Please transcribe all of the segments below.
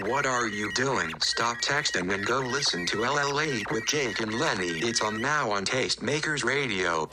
What are you doing? Stop texting and go listen to LLA with Jake and Lenny. It's on now on Tastemakers Radio.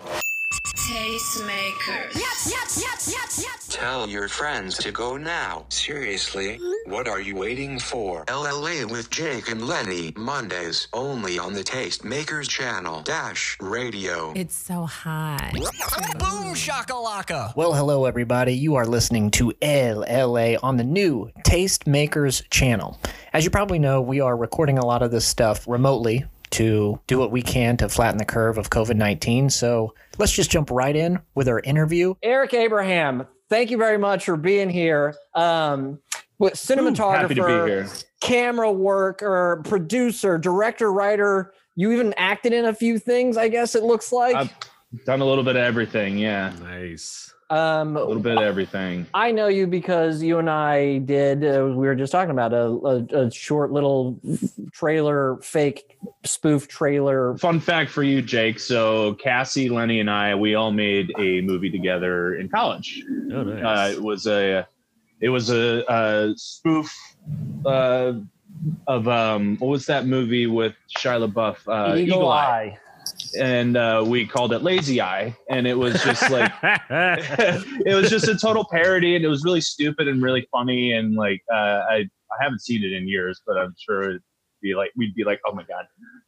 Tastemakers. Yes, yes, yes, yes, yes. Tell your friends to go now. Seriously? What are you waiting for? LLA with Jake and Lenny. Mondays only on the Tastemakers channel. Dash Radio. It's so hot. Boom shakalaka. Well, hello, everybody. You are listening to LLA on the new Tastemakers channel. As you probably know, we are recording a lot of this stuff remotely to do what we can to flatten the curve of COVID 19. So let's just jump right in with our interview. Aric Abraham, thank you very much for being here. Um, with cinematographer, happy to be here. camera work, or producer, director, writer. You even acted in a few things, I guess it looks like. I've done a little bit of everything. Yeah, Nice. um, a little bit of everything. I know you because you and I did. Uh, we were just talking about a, a, a short little trailer, fake spoof trailer. Fun fact for you, Jake. So Cassie, Lenny, and I, we all made a movie together in college. Oh, Uh, it was a, it was a, a spoof uh, of um, what was that movie with Shia LaBeouf? Uh, Eagle, Eye. and uh, we called it Lazy Eye, and it was just like it was just a total parody, and it was really stupid and really funny, and like uh, I I haven't seen it in years, but I'm sure it'd be like we'd be like, oh my god,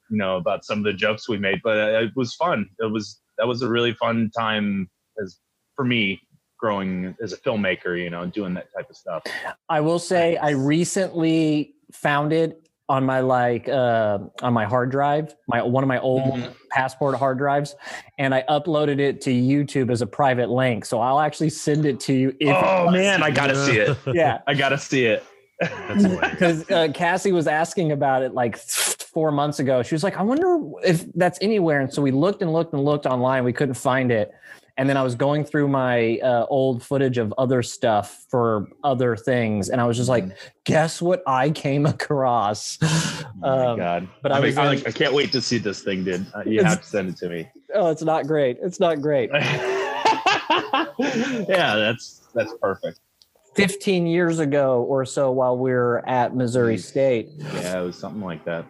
you know, about some of the jokes we made, but uh, it was fun. It was that was a really fun time as for me growing as a filmmaker, you know, doing that type of stuff. I will say I recently found it on my like uh on my hard drive, my one of my old Mhm. passport hard drives, and I uploaded it to YouTube as a private link. So I'll actually send it to you if oh man, I gotta see it. yeah. I gotta see it. Because uh, Cassie was asking about it like four months ago. She was like, I wonder if that's anywhere. And so we looked and looked and looked online. We couldn't find it. And then I was going through my uh, old footage of other stuff for other things. And I was just like, guess what I came across? Oh my Um, god! but I I, was I, like, I can't wait to see this thing, dude. Uh, you have to send it to me. oh, it's not great. It's not great. yeah, that's that's perfect. 15 years ago or so while we were at Missouri State. Yeah, it was something like that.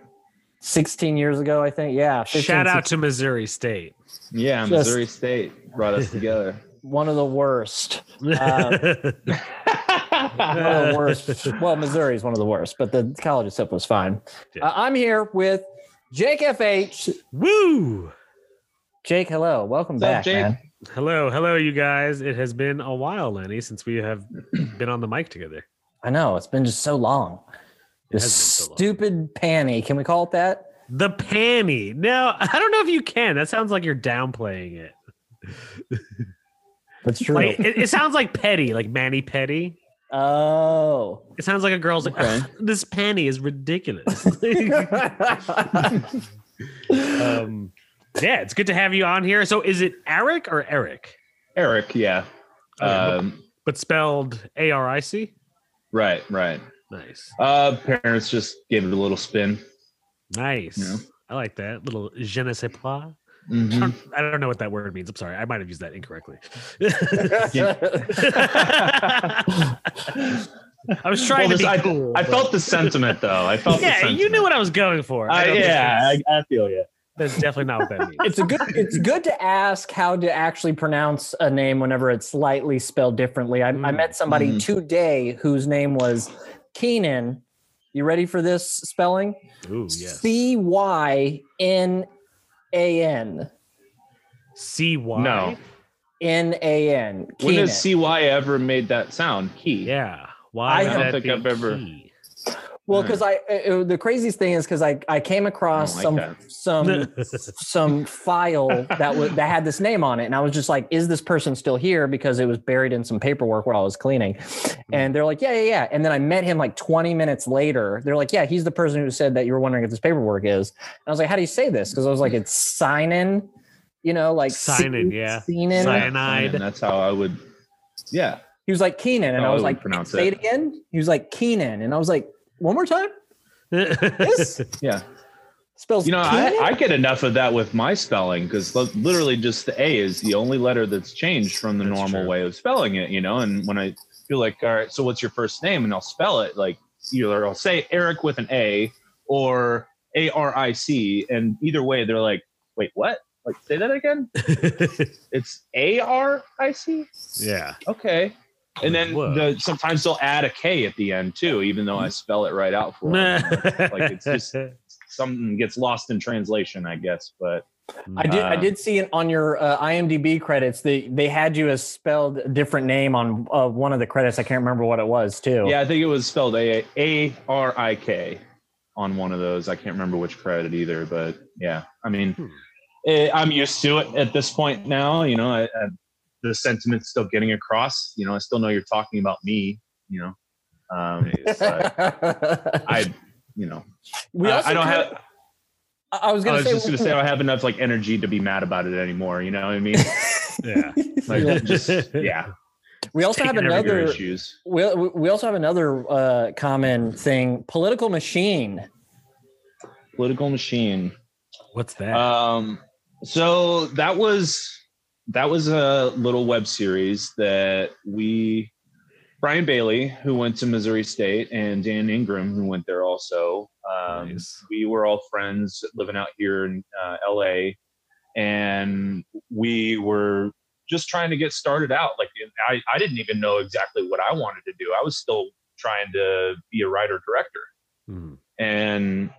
16 years ago, I think. Yeah. 15, Shout out 16 to Missouri State. Yeah, Just- Missouri State brought us together. one of the worst. Uh, one of the worst. Well, Missouri is one of the worst, but the college itself was fine. Yeah. Uh, I'm here with Jake FH. Woo! Jake, hello. Welcome What's up, back, Jake? man. Hello, hello, you guys. It has been a while, Lenny, since we have been on the mic together. I know it's been just so long. This has been so long. stupid panty. Can we call it that? The panty. Now, I don't know if you can. That sounds like you're downplaying it. That's true. Like it, it sounds like petty, like Manny Petty. oh. It sounds like a girl's like, Okay. This panty is ridiculous. um, yeah, it's good to have you on here. So, is it Eric or Eric? Eric, yeah. Okay, Um, But spelled A R I C. right, right. Nice, Uh, parents just gave it a little spin. nice. Yeah. I like that little je ne sais pas. I Mhm. don't, I don't know what that word means. I'm sorry. I might have used that incorrectly. I was trying Well, to this- be I, cool. I but- felt the sentiment, though. I felt. the Yeah, you knew what I was going for. I, don't yeah, I, I feel you. that's definitely not what that means. it's a good it's good to ask how to actually pronounce a name whenever it's slightly spelled differently. I, I Mm. met somebody Mhm. today whose name was Keenan. You ready for this spelling? Ooh, yes. C Y N A N. C Y. No. N A N. When has CY ever made that sound? Key. Yeah. Why? I don't think I've ever- key? Well, because I uh, the craziest thing is because I I came across I some don't like some some file that was that had this name on it, and I was just like, "Is this person still here?" Because it was buried in some paperwork while I was cleaning, and they're like, "Yeah, yeah, yeah." And then I met him like 20 minutes later. They're like, "Yeah, he's the person who said that you were wondering if this paperwork is." And I was like, "How do you say this?" Because I was like, "It's sign in," you know, like Sign in, yeah. sign in. Sign- Cyanide. that's how I would. Yeah. He was like Keenan, and How I I was would like, "Say it. it again." He was like Keenan, and I was like, "One more time." This Yeah. spells You know, I, I get enough of that with my spelling because literally just the A is the only letter that's changed from the That's normal true. way of spelling it, you know? And when I feel like, all right, so what's your first name? And I'll spell it like either I'll say Eric with an A or A R I C, and either way they're like, wait, what? Like say that again? It's A R I C. yeah. Okay. And then the, sometimes they'll add a K at the end too, even though I spell it right out for them. like it's just something gets lost in translation, I guess. But I did. I Uh, did see it on your uh, IMDb credits. They they had you as spelled a different name on uh, one of the credits. I can't remember what it was too. yeah, I think it was spelled A A R I K on one of those. I can't remember which credit either, but yeah, I mean, Hmm. eh, I'm used to it at this point now. You know, I, I, the sentiment's still getting across. You know, I still know you're talking about me. You know, um, I, you know, we also I don't kinda- have. I I was gonna was say. just gonna say I don't have enough like energy to be mad about it anymore. You know what I mean? yeah. Like just yeah. we also have taking every another. issues. We, we also have another uh, common thing: political machine. Political machine. What's that? Um, so that was that was a little web series that we Brian Bailey, who went to Missouri State, and Dan Ingram, who went there also. Um, Nice. We were all friends living out here in uh, LA, and we were just trying to get started out. Like I, I didn't even know exactly what I wanted to do. I was still trying to be a writer director Mhm. and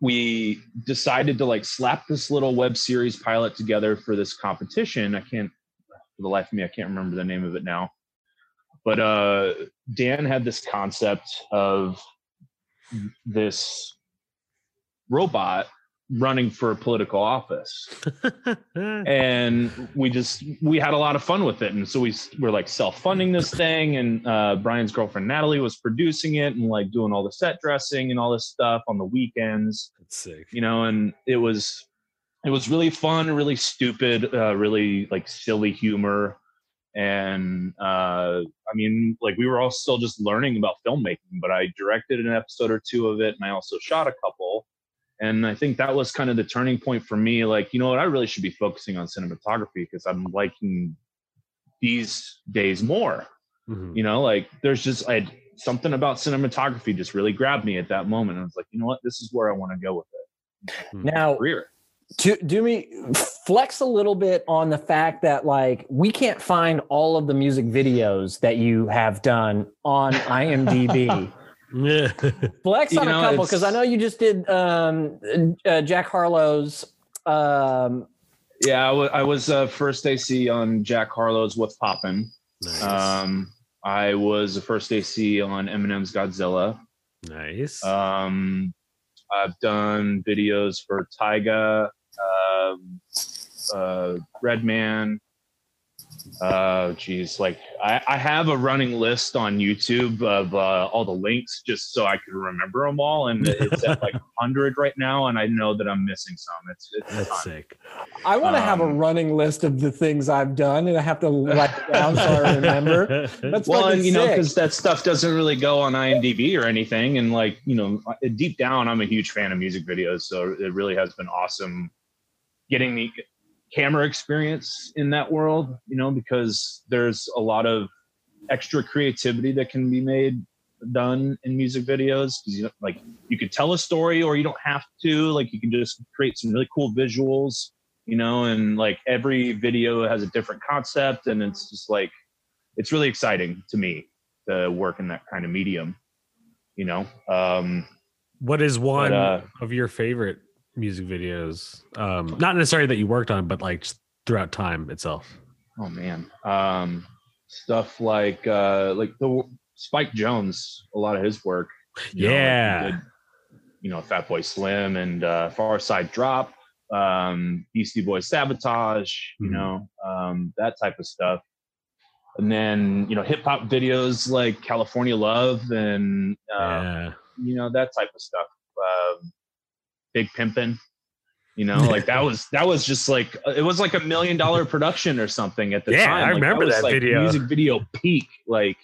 we decided to like slap this little web series pilot together for this competition. I can't, for the life of me, I can't remember the name of it now. But uh, Dan had this concept of this robot running for a political office. And we just we had a lot of fun with it. And so we were like self-funding this thing. And uh, brian's girlfriend natalie was producing it and like doing all the set dressing and all this stuff on the weekends. That's sick. you know and it was it was really fun really stupid uh, really like silly humor. And uh i mean like we were all still just learning about filmmaking but i directed an episode or two of it and i also shot a couple and i think that was kind of the turning point for me like you know what i really should be focusing on cinematography because i'm liking these days more. Mhm. you know like there's just i something about cinematography just really grabbed me at that moment. I was like you know what this is where i want to go with it. Now, career. to do me flex a little bit on the fact that like we can't find all of the music videos that you have done on IMDb. Yeah. flex You on know, a couple because I know you just did um, uh, Jack Harlow's. Um, Yeah, I was uh, first AC on Jack Harlow's "What's Poppin'." nice. Um, I was the first AC on Eminem's Godzilla. nice. Um, I've done videos for Tyga, um, uh, Redman. Uh, geez, like I, I have a running list on YouTube of uh, all the links just so I can remember them all, and it's at like 100 right now, and I know that I'm missing some. It's it's That's fun. sick. I want to have a Um, running list of the things I've done, and I have to write it down so I remember. That's well, and, you know, because that stuff doesn't really go on IMDb or anything, and like you know, deep down, I'm a huge fan of music videos, so it really has been awesome getting the camera experience in that world. You know, because there's a lot of extra creativity that can be made done in music videos because you like you could tell a story or you don't have to like you can just create some really cool visuals you know and like every video has a different concept and it's just like it's really exciting to me to work in that kind of medium you know um What is one uh, of your favorite music videos? Um, not necessarily that you worked on, but like throughout time itself. oh man um stuff like uh like the spike jonze a lot of his work you know, like Yeah. did, you know fatboy slim and uh pharcyde drop um beastie boys sabotage you Mhm. know um that type of stuff and then you know hip hop videos like california love and uh, yeah. you know that type of stuff um big pimpin you know like that was that was just like it was like a million dollar production or something at the Yeah, time. I Like, remember was, that like, video. music video peak like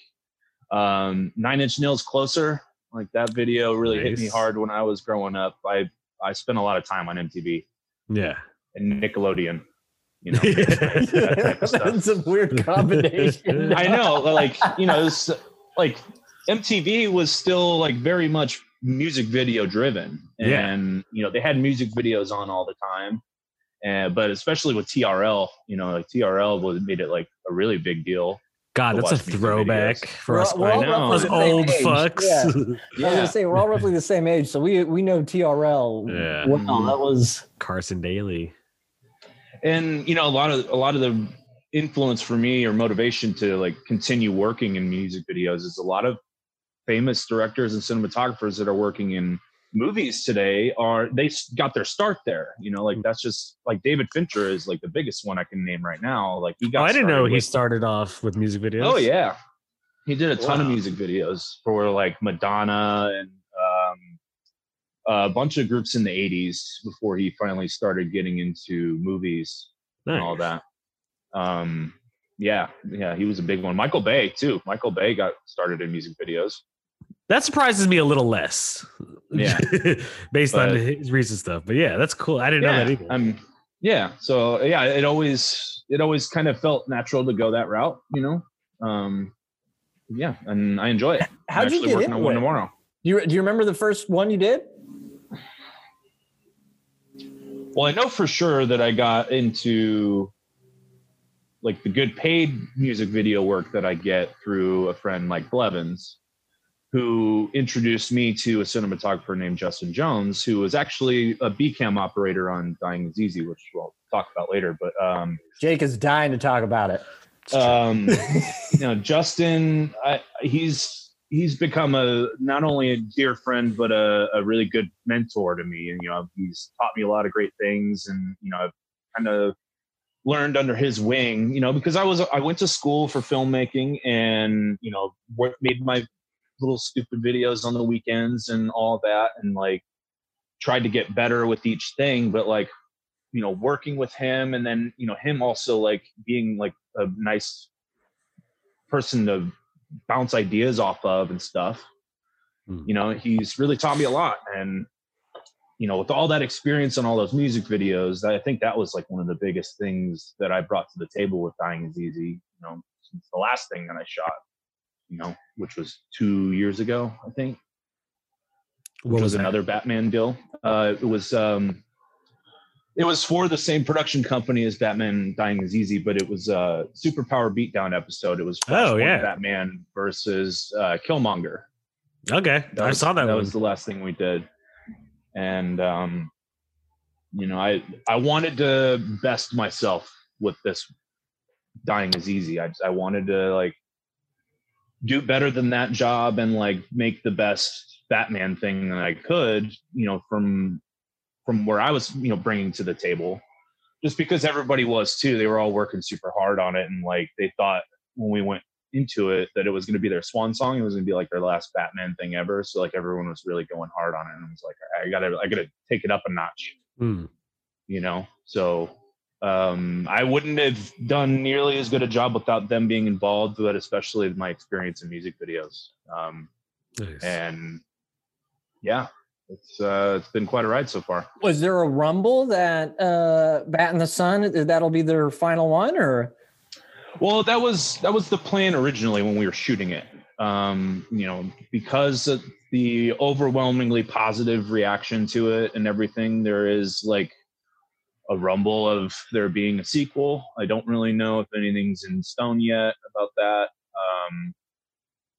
um nine inch nails closer. Like that video really hit me hard when i was growing up. I i spent a lot of time on mtv Yeah. and nickelodeon you know that type of stuff. That's a weird combination. I know, like you know, it's like MTV was still like very much music video driven, Yeah. and you know they had music videos on all the time. And but especially with TRL, you know, like TRL was made it like a really big deal. God, that's a throwback videos. for We're us. all- we're all I roughly Us the same old age. fucks. Yeah. I was gonna say we're all roughly the same age, so we we know TRL. Yeah. Well, mm-hmm. that was Carson Daly. and you know a lot of a lot of the influence for me or motivation to like continue working in music videos is a lot of famous directors and cinematographers that are working in movies today are they got their start there you know like that's just like david fincher is like the biggest one i can name right now like he Oh, got I didn't know started he started off with music videos. oh yeah he did a ton of music videos for like madonna and um a bunch of groups in the 80s before he finally started getting into movies and all that. Um, yeah, yeah, he was a big one. Michael Bay too. Michael Bay got started in music videos. That surprises me a little less. Yeah. Based on his recent stuff. But yeah, that's cool. I didn't know that either. um, yeah. So yeah, it always it always kind of felt natural to go that route, you know. Um, yeah, and I enjoy it. I'm How'd you actually get working on into one it? tomorrow. Do you do you remember the first one you did? Well, I know for sure that I got into like the good paid music video work that I get through a friend Mike Blevins, who introduced me to a cinematographer named Justin Jones, who was actually a B cam operator on Dying is Easy, which we'll talk about later. But um, Jake is dying to talk about it. um, you know, Justin, I, he's he's become a not only a dear friend but a, a really good mentor to me. And you know, he's taught me a lot of great things, and you know, I've kind of learned under his wing. You know, because I was I went to school for filmmaking, and you know, made my little stupid videos on the weekends and all that, and like tried to get better with each thing, but like you know working with him and then you know him also like being like a nice person to bounce ideas off of and stuff Hmm. you know he's really taught me a lot and you know with all that experience on all those music videos i think that was like one of the biggest things that i brought to the table with dying is easy you know since the last thing that i shot you know which was two years ago i think what which was was another Batman deal. Uh, it was um, it was for the same production company as Batman Dying is Easy, but it was a superpower beatdown episode. It was Oh, yeah. Batman versus uh, Killmonger. Okay. I was- saw that, one. That was the last thing we did, and um, you know, I I wanted to best myself with this. Dying is easy. I I wanted to like do better than that job and like make the best Batman thing that I could. You know, from from where I was, you know, bringing to the table. Just because everybody was too, they were all working super hard on it, and like they thought when we went into it that it was going to be their swan song. It was going to be like their last Batman thing ever. So like everyone was really going hard on it, and I was like, I gotta, I gotta take it up a notch, Hmm. you know. So um, I wouldn't have done nearly as good a job without them being involved, but especially my experience in music videos. Um, Nice. and yeah, it's uh, it's been quite a ride so far. Was there a rumble that uh Bat in the Sun that'll be their final one or Well, that was that was the plan originally when we were shooting it. Um, you know, because of the overwhelmingly positive reaction to it and everything, there is like a rumble of there being a sequel. I don't really know if anything's in stone yet about that. Um,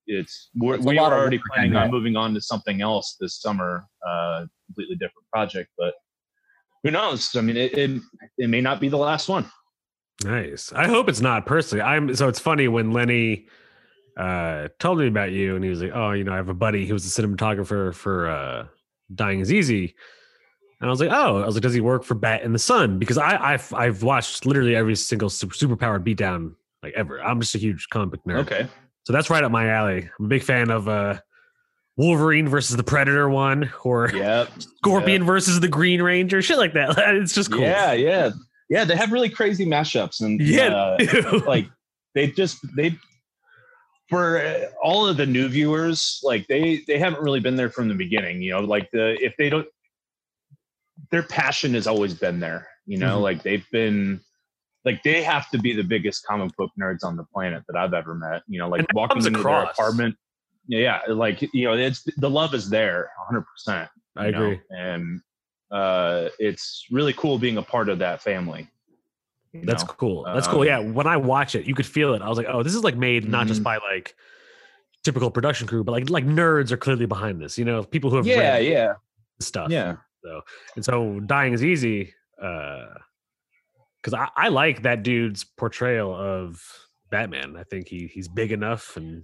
it's we're, we are already planning on moving on to something else this summer, uh, completely different project, but who knows? I mean, it, it it may not be the last one. Nice. I hope it's not personally. I'm so it's funny when Lenny uh told me about you and he was like, Oh, you know, I have a buddy who was a cinematographer for uh Dying is Easy. And I was like, Oh, I was like, does he work for Bat in the Sun? Because I I've I've watched literally every single super superpowered beatdown like ever. I'm just a huge comic book nerd. Okay. So that's right up my alley. I'm a big fan of uh Wolverine versus the Predator one or Yep. Scorpion versus the Green Ranger, shit like that. It's just cool. Yeah, yeah, yeah. They have really crazy mashups, and Yeah. uh, like they just they for uh, all of the new viewers, like they they haven't really been there from the beginning. You know, like the if they don't, their passion has always been there. You know, Mhm. like they've been. Like they have to be the biggest comic book nerds on the planet that I've ever met. You know, like walking into their apartment. yeah, like you know, it's the love is there, 100. percent I agree. and uh, it's really cool being a part of that family. That's know? cool. That's cool. Um, Yeah, when I watch it, you could feel it. I was like, oh, this is like made not just Mhm. by like typical production crew, but like like nerds are clearly behind this. You know, people who have yeah, read yeah, stuff. yeah. So and so, dying is easy. uh Because I, I like that dude's portrayal of Batman. I think he he's big enough, and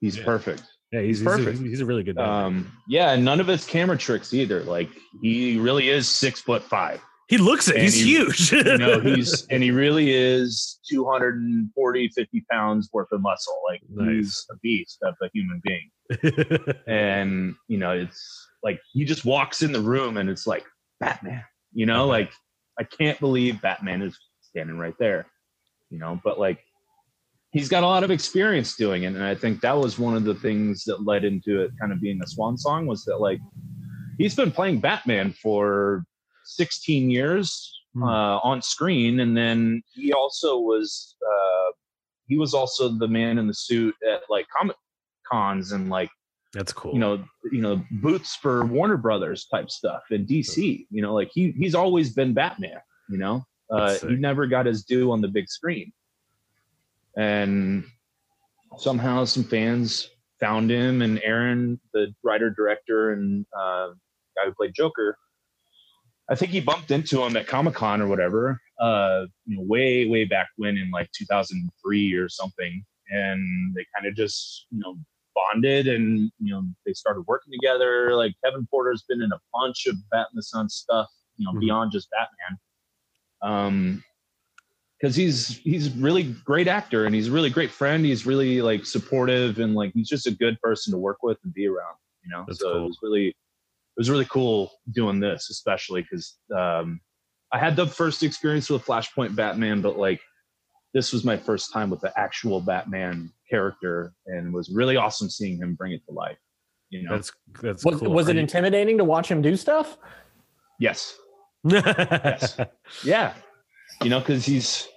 He's Yeah. perfect. yeah, he's he's, Perfect. A, he's a really good. Batman. Um, yeah, and none of his camera tricks either. Like he really is six foot five. he looks it. and He's he- huge. You know, he's and he really is 240, 50 pounds worth of muscle. Like he's a beast of a human being. and you know it's like he just walks in the room and it's like batman you know like i can't believe batman is standing right there you know but like he's got a lot of experience doing it and i think that was one of the things that led into it kind of being a swan song was that like he's been playing batman for 16 years Hmm. uh, on screen and then he also was uh, he was also the man in the suit at like comic cons and like That's cool. you know you know booths for warner brothers type stuff in dc you know like he he's always been batman you know? Uh he never got his due on the big screen. And somehow some fans found him and aaron the writer director and uh guy who played joker. I think he bumped into him at comic-con or whatever uh you know way way back when in like 2003 or something. And they kind of just you know bonded and you know they started working together like kevin porter's been in a bunch of bat in the sun stuff you know Mhm. beyond just batman um because he's he's really great actor and he's a really great friend he's really like supportive and like he's just a good person to work with and be around you know That's so cool. it was really it was really cool doing this especially because um i had the first experience with flashpoint batman but like this was my first time with the actual batman character and it was really awesome seeing him bring it to life you know that's that's Was, cool. was it intimidating to watch him do stuff? yes yes. Yeah, you know, because he's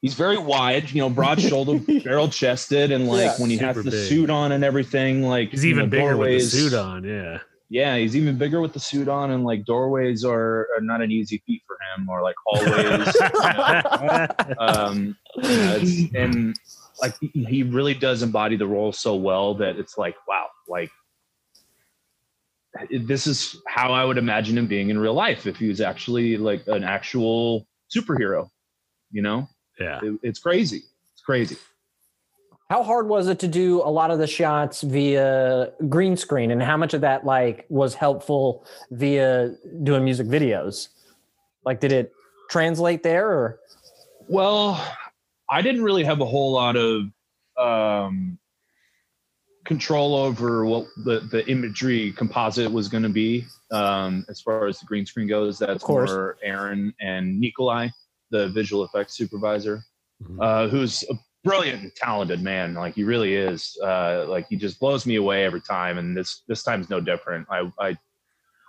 he's very wide, you know, broad shouldered, barrel chested, and like Yeah. when he has the big. suit on and everything, like He's even know, bigger with the suit on. Yeah. Yeah, he's even bigger with the suit on, and like doorways are, are not an easy feat for him, or like hallways. you know? um, you know, it's- and like he- he really does embody the role so well that it's like wow, like this is how I would imagine him being in real life if he was actually like an actual superhero. You know, yeah. It- it's crazy. It's crazy. How hard was it to do a lot of the shots via green screen, and how much of that like was helpful via doing music videos? Like, did it translate there, or Well, I didn't really have a whole lot of um, control over what the, the imagery composite was going to be um, as far as the green screen goes. That's more Aaron and Nikolai, the visual effects supervisor, Mhm. uh, who's a brilliant and talented man. Like he really is. Uh, like he just blows me away every time, and this this time's no different. I I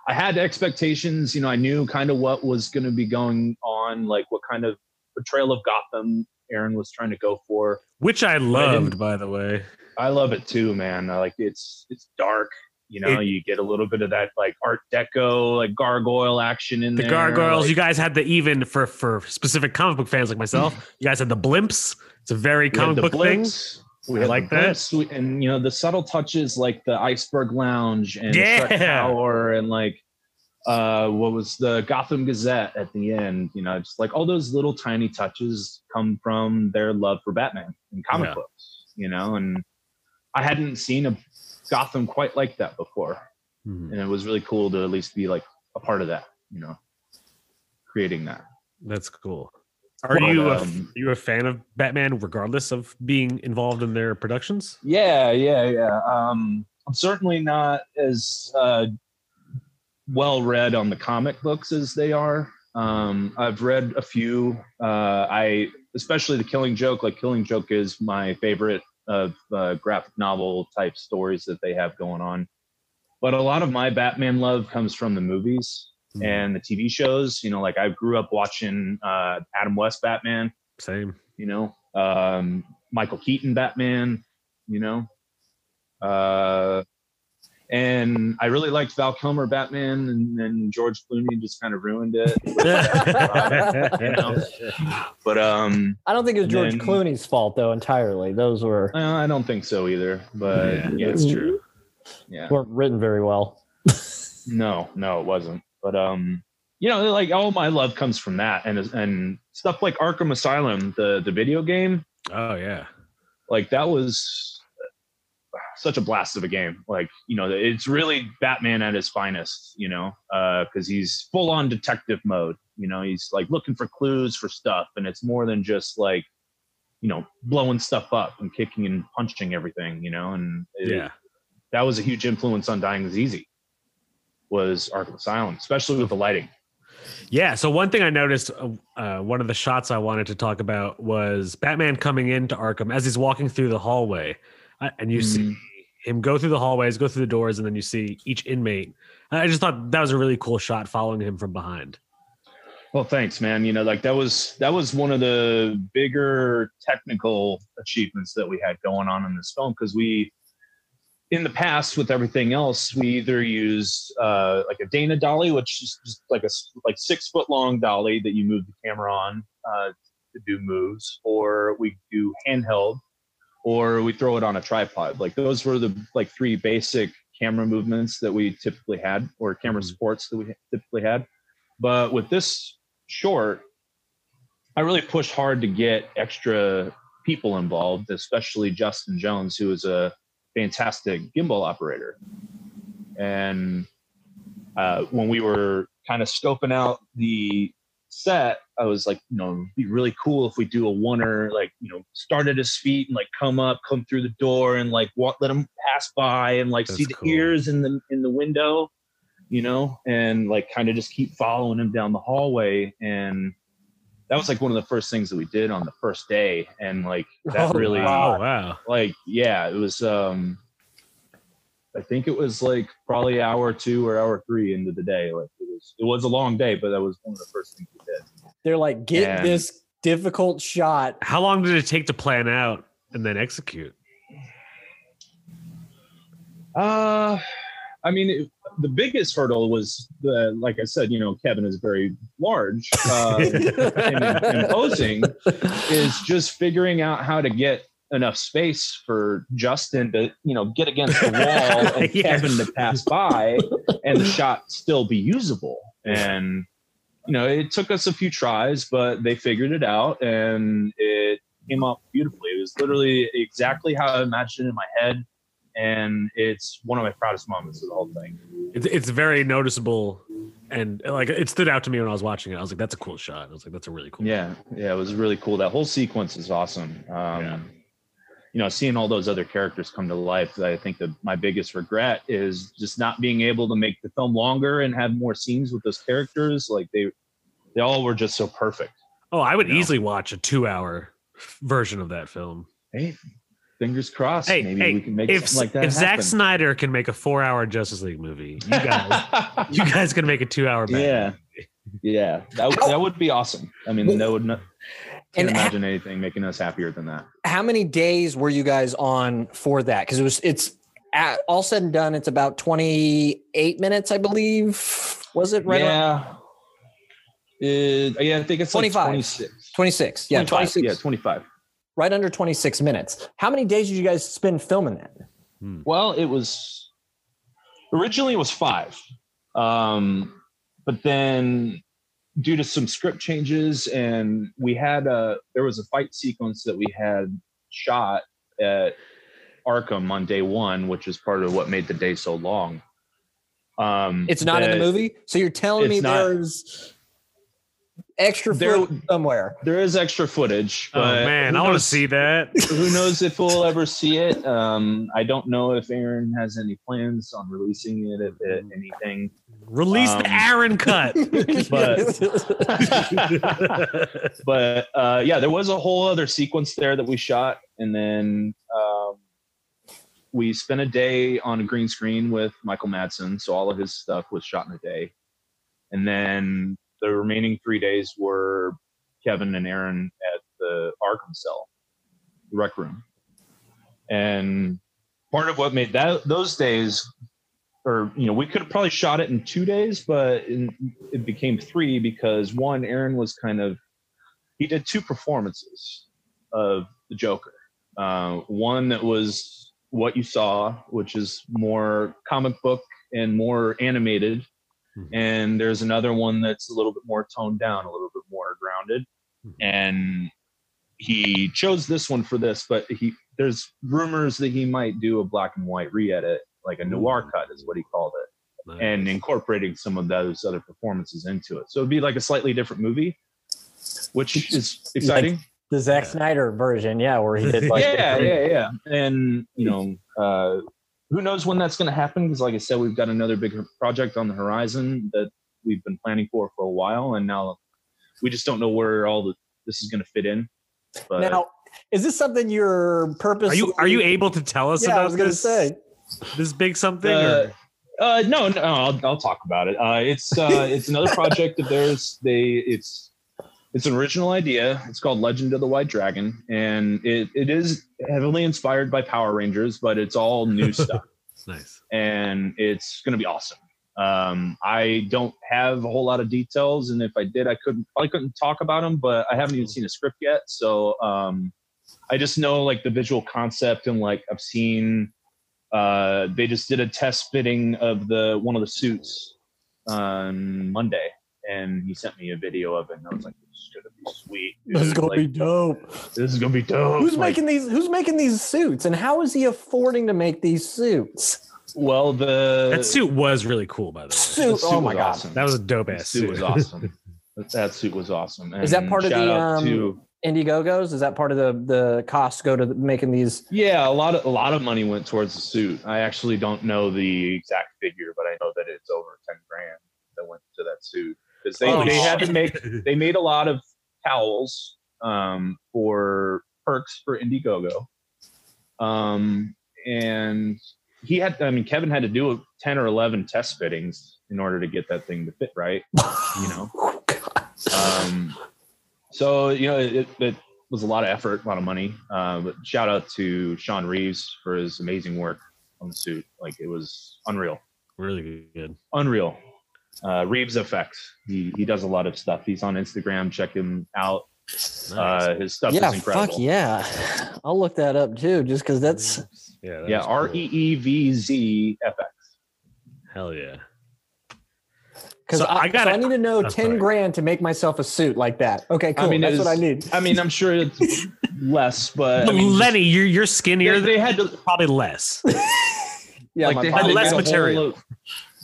I had expectations. You know, I knew kind of what was going to be going on, like what kind of portrayal of Gotham Aaron was trying to go for. Which I loved, by the way. I love it too, man. Like it's it's dark. You know, It- you get a little bit of that like Art Deco, like gargoyle action in The there. gargoyles. like- you guys had the even for for specific comic book fans like myself. you guys had the blimps. It's a very comic book thing. We like that. we- and you know the subtle touches like the Iceberg Lounge and the Tower and like uh what was the Gotham Gazette at the end. You know, just like all those little tiny touches come from their love for Batman and comic Yeah. books. You know, and I hadn't seen a Gotham quite like that before. Mhm. and it was really cool to at least be like a part of that you know creating that That's cool. Are Well, you a, um, you a fan of Batman, regardless of being involved in their productions? yeah yeah yeah um i'm certainly not as uh well read on the comic books as they are. Um i've read a few uh i especially the killing joke. Like killing joke is my favorite of uh, graphic novel type stories that they have going on. But a lot of my batman love comes from the movies and the tv shows. You know like i grew up watching uh adam west batman. Same. you know um michael keaton batman you know Uh, and I really liked Val Kilmer Batman, and then George Clooney just kind of ruined it. You know? But um, I don't think it was George then- Clooney's fault though entirely. Those were uh, I don't think so either. But yeah, yeah, that's true. yeah. weren't written very well. No, no, it wasn't. But um, you know, like all my love comes from that, and and stuff like Arkham Asylum, the the video game, Oh yeah. like that was such a blast of a game. Like you know, it's really Batman at his finest. You know, because he's full on detective mode. You know, he's like looking for clues for stuff, and it's more than just like you know blowing stuff up and kicking and punching everything. You know, and it- Yeah. that was a huge influence on Dying is Easy. Was Arkham Asylum, especially with the lighting. Yeah. So one thing I noticed, uh, uh, one of the shots I wanted to talk about was Batman coming into Arkham as he's walking through the hallway, uh, and you see Mm. him go through the hallways, go through the doors, and then you see each inmate. I just thought that was a really cool shot, following him from behind. Well, thanks, man. You know, like that was that was one of the bigger technical achievements that we had going on in this film because we, in the past, with everything else, we either used uh, like a Dana dolly, which is just like a like six foot long dolly that you move the camera on uh, to do moves, or we do handheld, or we throw it on a tripod. Like those were the like three basic camera movements that we typically had, or camera Mhm. supports that we typically had. But with this short, I really pushed hard to get extra people involved, especially Justin Jones, who is a fantastic gimbal operator. And uh, when we were kind of scoping out the set, I was like, you know, it'd be really cool if we do a oneer, like, you know, start at his feet and like come up, come through the door and like walk, let him pass by and like see the cool. ears in the in the window, you know, and like kind of just keep following him down the hallway. And that was like one of the first things that we did on the first day. And like that Oh, really Oh wow. like yeah it was um i think it was like probably hour two or hour three into the day like it was it was a long day but that was one of the first things we did They're like, get And- this difficult shot. How long did it take to plan out and then execute? uh i mean it, the biggest hurdle was the like i said you know kevin is very large uh, and imposing is just figuring out how to get enough space for Justin to, you know, get against the wall and. Kevin to pass by and the shot still be usable. And, you know, it took us a few tries, but they figured it out and it came out beautifully. It was literally exactly how I imagined it in my head. And it's one of my proudest moments of the whole thing. It's it's very noticeable, and like it stood out to me when I was watching it. I was like, "That's a cool shot." I was like, "That's a really cool." Yeah, yeah, it was really cool. That whole sequence is awesome. Um, Yeah. You know, seeing all those other characters come to life. I think that my biggest regret is just not being able to make the film longer and have more scenes with those characters. Like they, they all were just so perfect. Oh, I would You know? easily watch a two-hour version of that film. Hey, fingers crossed. Hey, maybe hey, we can make if something like that if Zack. Snyder can make a four-hour Justice League movie, you guys, you guys can make a two-hour. Batman yeah, movie. yeah, that would- that would be awesome. I mean, that would not. Can't And ha- imagine anything making us happier than that. How many days were you guys on for that? Because it was it's at, all said and done. It's about twenty eight minutes, I believe. Was it right? around- yeah. It- yeah, I think it's 25. like 26. 26. Yeah, 25, 26. Yeah, 25. Right under 26 minutes. How many days did you guys spend filming that? Well, it was originally it was five, um, but then due to some script changes, and we had a there was a fight sequence that we had shot at Arkham on day one, which is part of what made the day so long. Um, It's not in the movie? So you're telling me not. there's extra There- somewhere. There is extra footage. Oh man, I want to see that. who knows if we'll ever see it um i don't know if aaron has any plans on releasing it at, at anything Release Um, the Aaron cut. but uh yeah there was a whole other sequence there that we shot and then um we spent a day on a green screen with michael madsen so all of his stuff was shot in a day and then the remaining three days were kevin and aaron at the arkham cell the rec room. And part of what made that those days or you know we could have probably shot it in two days but in, it became three because one aaron was kind of he did two performances of the joker. Uh, one that was what you saw which is more comic book and more animated Mhm. and there's another one that's a little bit more toned down a little bit more grounded Mhm. and he chose this one for this but he there's rumors that he might do a black and white re-edit like a noir cut is what he called it Nice. and incorporating some of those other performances into it so it'd be like a slightly different movie which is exciting The Zack Yeah. Snyder version, yeah, where he did like yeah yeah yeah and you know uh who knows when that's going to happen because like i said we've got another big project on the horizon that we've been planning for for a while and now we just don't know where all the this is going to fit in but Now, is this something you're purposely? Are you are you able to tell us Yeah, about I was gonna this, say. this big something? Uh, or? Uh, no, no, I'll, I'll talk about it. Uh, it's uh, it's another project of theirs. They it's it's an original idea. It's called Legend of the White Dragon, and it, it is heavily inspired by Power Rangers, but it's all new stuff, Nice. and it's going to be awesome. Um, I don't have a whole lot of details, and if I did, I couldn't probably couldn't talk about them. But I haven't even seen a script yet, so um, I just know like the visual concept, and like I've seen uh, they just did a test fitting of the one of the suits on Monday, and he sent me a video of it, and I was like, "This is gonna be sweet. This is gonna Like, be dope. this is gonna be dope." Who's Like, making these? Who's making these suits, and how is he affording to make these suits? Well, the That suit was really cool, by the way. the Suit. suit Oh my was god. awesome. That was a dope That ass suit suit. was awesome. That- that suit was awesome. Is that part of the, out um, to- Indiegogos? Is that part of the the cost go to making these? Yeah, a lot of a lot of money went towards the suit. I actually don't know the exact figure, but I know that it's over ten grand that went to that suit because they, Holy they had to make they made a lot of towels um, for perks for Indiegogo, um, and he had. I mean, Kevin had to do ten or eleven test fittings in order to get that thing to fit right. You know. Oh, Um, so you know, it, it was a lot of effort, a lot of money. Uh, but shout out to Sean Reeves for his amazing work on the suit. Like it was unreal, really good. unreal. Uh, Reevz FX. He he does a lot of stuff. He's on Instagram. Check him out. Nice. Uh, his stuff yeah, is incredible. fuck yeah. I'll look that up too, just because that's yeah, that Yeah, was R cool. E E V Z F X. Hell yeah. because So I, I gotta- so I need to know ten sorry. grand to make myself a suit like that. Okay, cool. mean, that's what I need. I mean, I'm sure it's less, but I mean, just- Lenny, you're you're skinnier. they, they had to probably less. Yeah, like my they had less get a whole material. lo-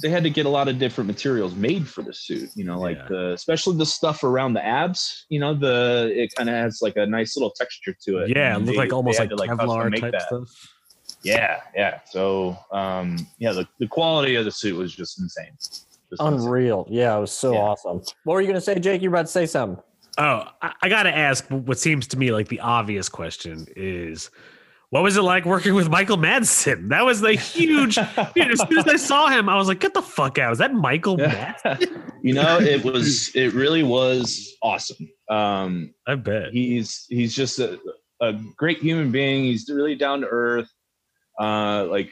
they had to get a lot of different materials made for the suit. You know, like Yeah. the especially the stuff around the abs. You know, the it kind of has like a nice little texture to it. Yeah, it looked like almost they like, had to, Kevlar type that. stuff. Yeah, yeah. So um, yeah, the, the quality of the suit was just insane. Just insane. Unreal. Yeah, it was so Yeah. awesome. What were you gonna say, Jake? You're about to say something. Oh, I, I got to ask what seems to me like the obvious question is what was it like working with Michael Madsen? That was the huge. dude, as soon as I saw him, I was like, get the fuck out. Is that Michael Madsen? you know, it was it really was awesome. Um, I bet. he's he's just a, a great human being he's really down to earth uh like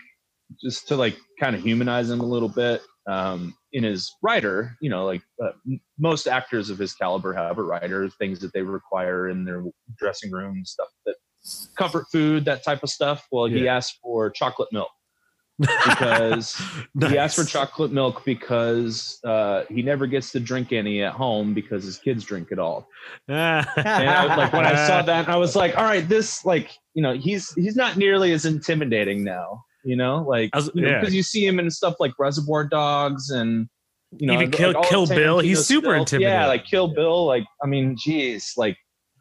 just to like kind of humanize him a little bit um in his writer you know like uh, most actors of his caliber have a writer things that they require in their dressing room stuff that comfort food that type of stuff well he asked for chocolate milk because he asked for chocolate milk because uh, he never gets to drink any at home because his kids drink it all and I, like when I saw that, I was like, all right, this like you know he's he's not nearly as intimidating now. You know, like was- you yeah. because you see him in stuff like Reservoir Dogs and you know Even Kill- the Kill Bill, he's super stuff. intimidating. Yeah, like Kill Bill. Like I mean, geez, like,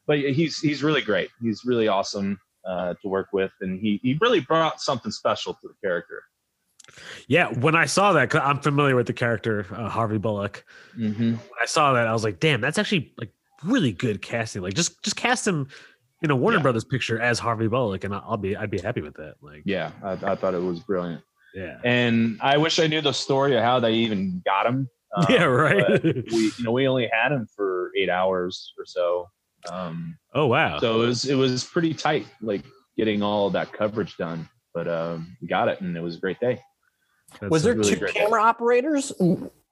but he's he's really great. He's really awesome uh, to work with, and he he really brought something special to the character. yeah, when I saw that, 'cause I'm familiar with the character uh, Harvey Bullock. Mm-hmm. When I saw that, I was like, damn, that's actually like really good casting. Like, just just cast him in a Warner Yeah. Brothers picture as Harvey Bullock, and I'll be I'd be happy with that. Like, Yeah, I, I thought it was brilliant, yeah, and I wish I knew the story of how they even got him. Um, yeah, right. we you know we only had him for eight hours or so um oh wow. so it was it was pretty tight like getting all that coverage done but um, we got it, and it was a great day. That's Was there really two great. camera operators?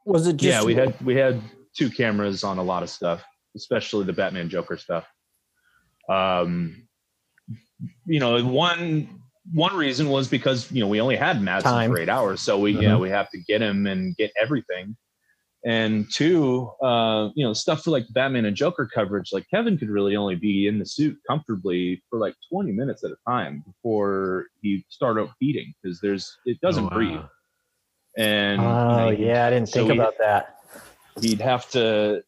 Was it just yeah, we had we had two cameras on a lot of stuff, especially the Batman Joker stuff. Um, you know, one one reason was because you know we only had Madsen for eight hours, so we yeah we have to get him and get everything. And two, uh, you know, stuff for like Batman and Joker coverage, like Kevin could really only be in the suit comfortably for like 20 minutes at a time before he started feeding because there's it doesn't Oh, wow. breathe. And you Oh know, yeah, I didn't so think about that. he'd have to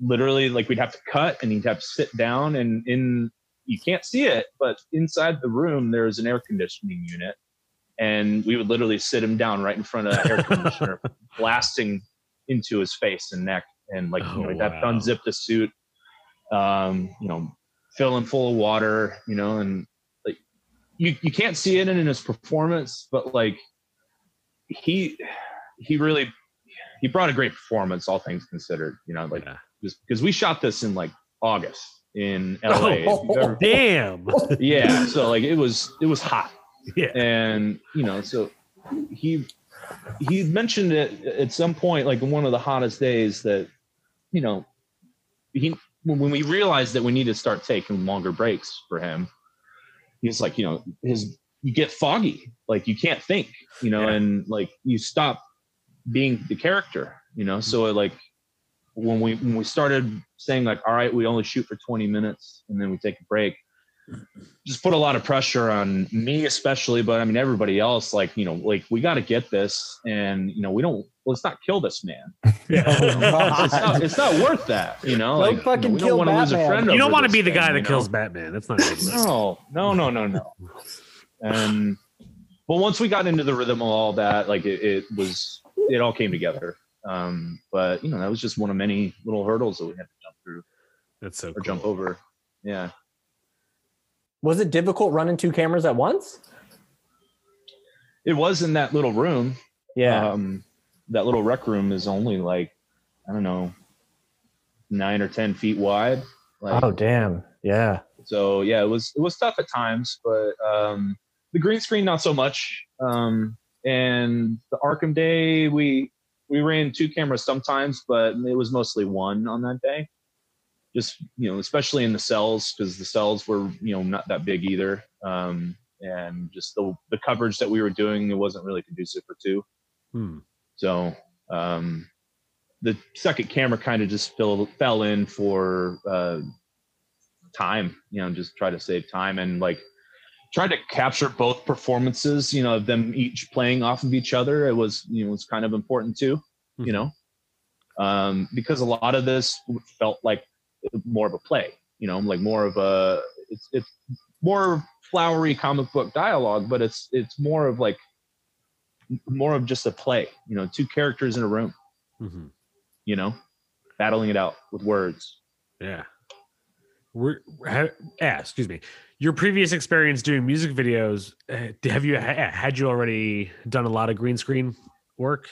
literally like we'd have to cut and he'd have to sit down and in you can't see it but inside the room there's an air conditioning unit and we would literally sit him down right in front of that air conditioner blasting into his face and neck and like you know Oh, we'd have unzip the suit um you know fill him full of water you know and like you, you can't see it in in his performance but like he he really he brought a great performance, all things considered. You know, like Yeah. just because we shot this in like August in LA. You've ever- Damn. yeah, so like it was it was hot, yeah. and you know, so he he mentioned it at some point, like in one of the hottest days, that you know he when we realized that we need to start taking longer breaks for him, he was like, you know, his you get foggy, like you can't think, you know, Yeah. and like you stop being the character, you know. So like when we when we started saying like, all right, we only shoot for 20 minutes and then we take a break, just put a lot of pressure on me especially, but I mean everybody else. Like you know, like we got to get this, and you know we don't. Let's not kill this man. it's, not, it's not worth that. You know, Don't like fucking we don't kill wanna lose a Batman. You don't want to be the thing, guy you that know? kills Batman. That's not good. No, no, no, no, no. And but once we got into the rhythm of all that, like it, it was, it all came together. Um, but you know, that was just one of many little hurdles that we had to jump through That's so or cool. jump over. Yeah. Was it difficult running two cameras at once? It was in that little room. Yeah. Um, that little rec room is only like, I don't know, nine or 10 feet wide. Like, oh damn. Yeah. so yeah, it was, it was tough at times, but, um, the green screen, not so much. Um, and the Arkham day, we, we ran two cameras sometimes, but it was mostly one on that day. Just, you know, especially in the cells, because the cells were, you know, not that big either. Um, and just the, the coverage that we were doing, it wasn't really conducive for two. Hmm. So um, the second camera kind of just fell fell in for uh, time, you know, just try to save time and like try to capture both performances, you know, of them each playing off of each other. It was, you know, it's kind of important too, you know, um, because a lot of this felt like more of a play, you know, like more of a, it's, it's more flowery comic book dialogue, but it's, it's more of like, more of just a play, you know, two characters in a room, mm-hmm. you know, battling it out with words. Yeah. We're, ha, yeah, excuse me. Your previous experience doing music videos, uh, have you had you already done a lot of green screen work?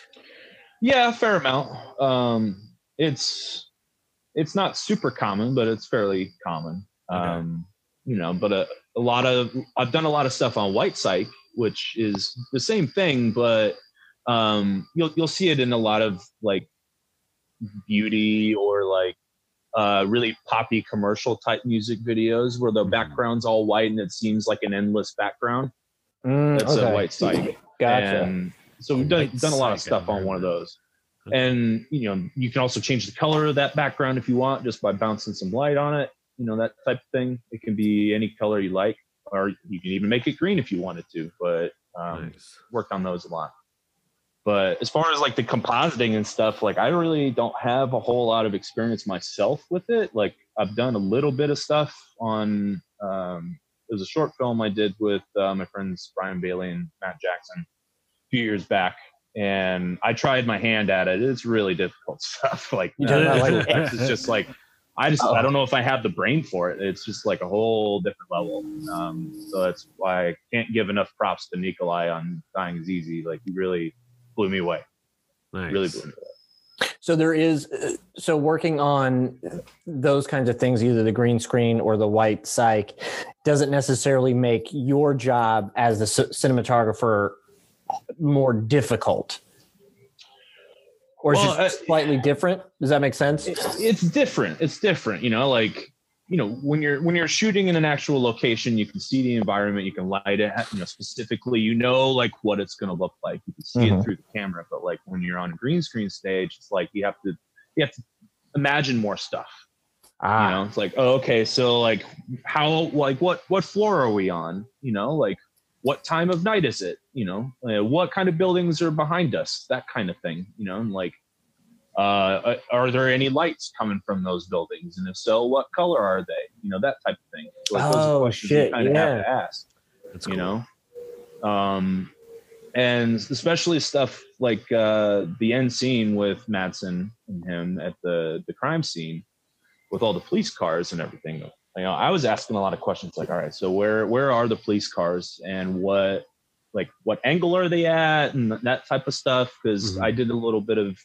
Yeah, a fair amount. Um, it's it's not super common, but it's fairly common. Okay. Um, you know, but a, a lot of I've done a lot of stuff on White cyc, which is the same thing, but um, you'll you'll see it in a lot of like beauty or like uh, really poppy commercial type music videos where the Mhm. background's all white and it seems like an endless background. Mm, That's okay. a White cyc. Gotcha. And so we've done, done a lot of stuff on one of those. And you know, you can also change the color of that background if you want, just by bouncing some light on it. You know, that type of thing. It can be any color you like, or you can even make it green if you wanted to. But um, nice. worked on those a lot. But as far as like the compositing and stuff, like I really don't have a whole lot of experience myself with it. Like I've done a little bit of stuff on. Um, it was a short film I did with uh, my friends Brian Bailey and Matt Jackson a few years back, and I tried my hand at it. It's really difficult stuff. Like You did it, visual like- effects is just like I just Oh. I don't know if I have the brain for it. It's just like a whole different level. Um, so that's why I can't give enough props to Nikolai on Dying is Easy. Like he really blew me away. Nice. Really blew me away. So there is uh, so working on those kinds of things, either the green screen or the white cyc. doesn't necessarily make your job as the cinematographer more difficult. Or is Well, it uh, slightly different? Does that make sense? it- it's different. It's different, you know, like you know when you're when you're shooting in an actual location, you can see the environment, you can light it, you know, specifically, you know, like what it's going to look like. You can see Mhm. it through the camera, but like when you're on a green screen stage, it's like you have to you have to imagine more stuff. Ah, You know, it's like, oh, okay, so like how like what what floor are we on? You know, like what time of night is it? You know, uh, what kind of buildings are behind us? That kind of thing. You know, and like uh, are there any lights coming from those buildings? And if so, what color are they? You know, that type of thing. Like those are Oh, questions shit, you kind of have yeah. to ask. That's You cool. know, um, and especially stuff like uh, the end scene with Madsen and him at the the crime scene with all the police cars and everything. You know, I was asking a lot of questions like, all right, so where where are the police cars and what like what angle are they at and that type of stuff because Mhm. I did a little bit of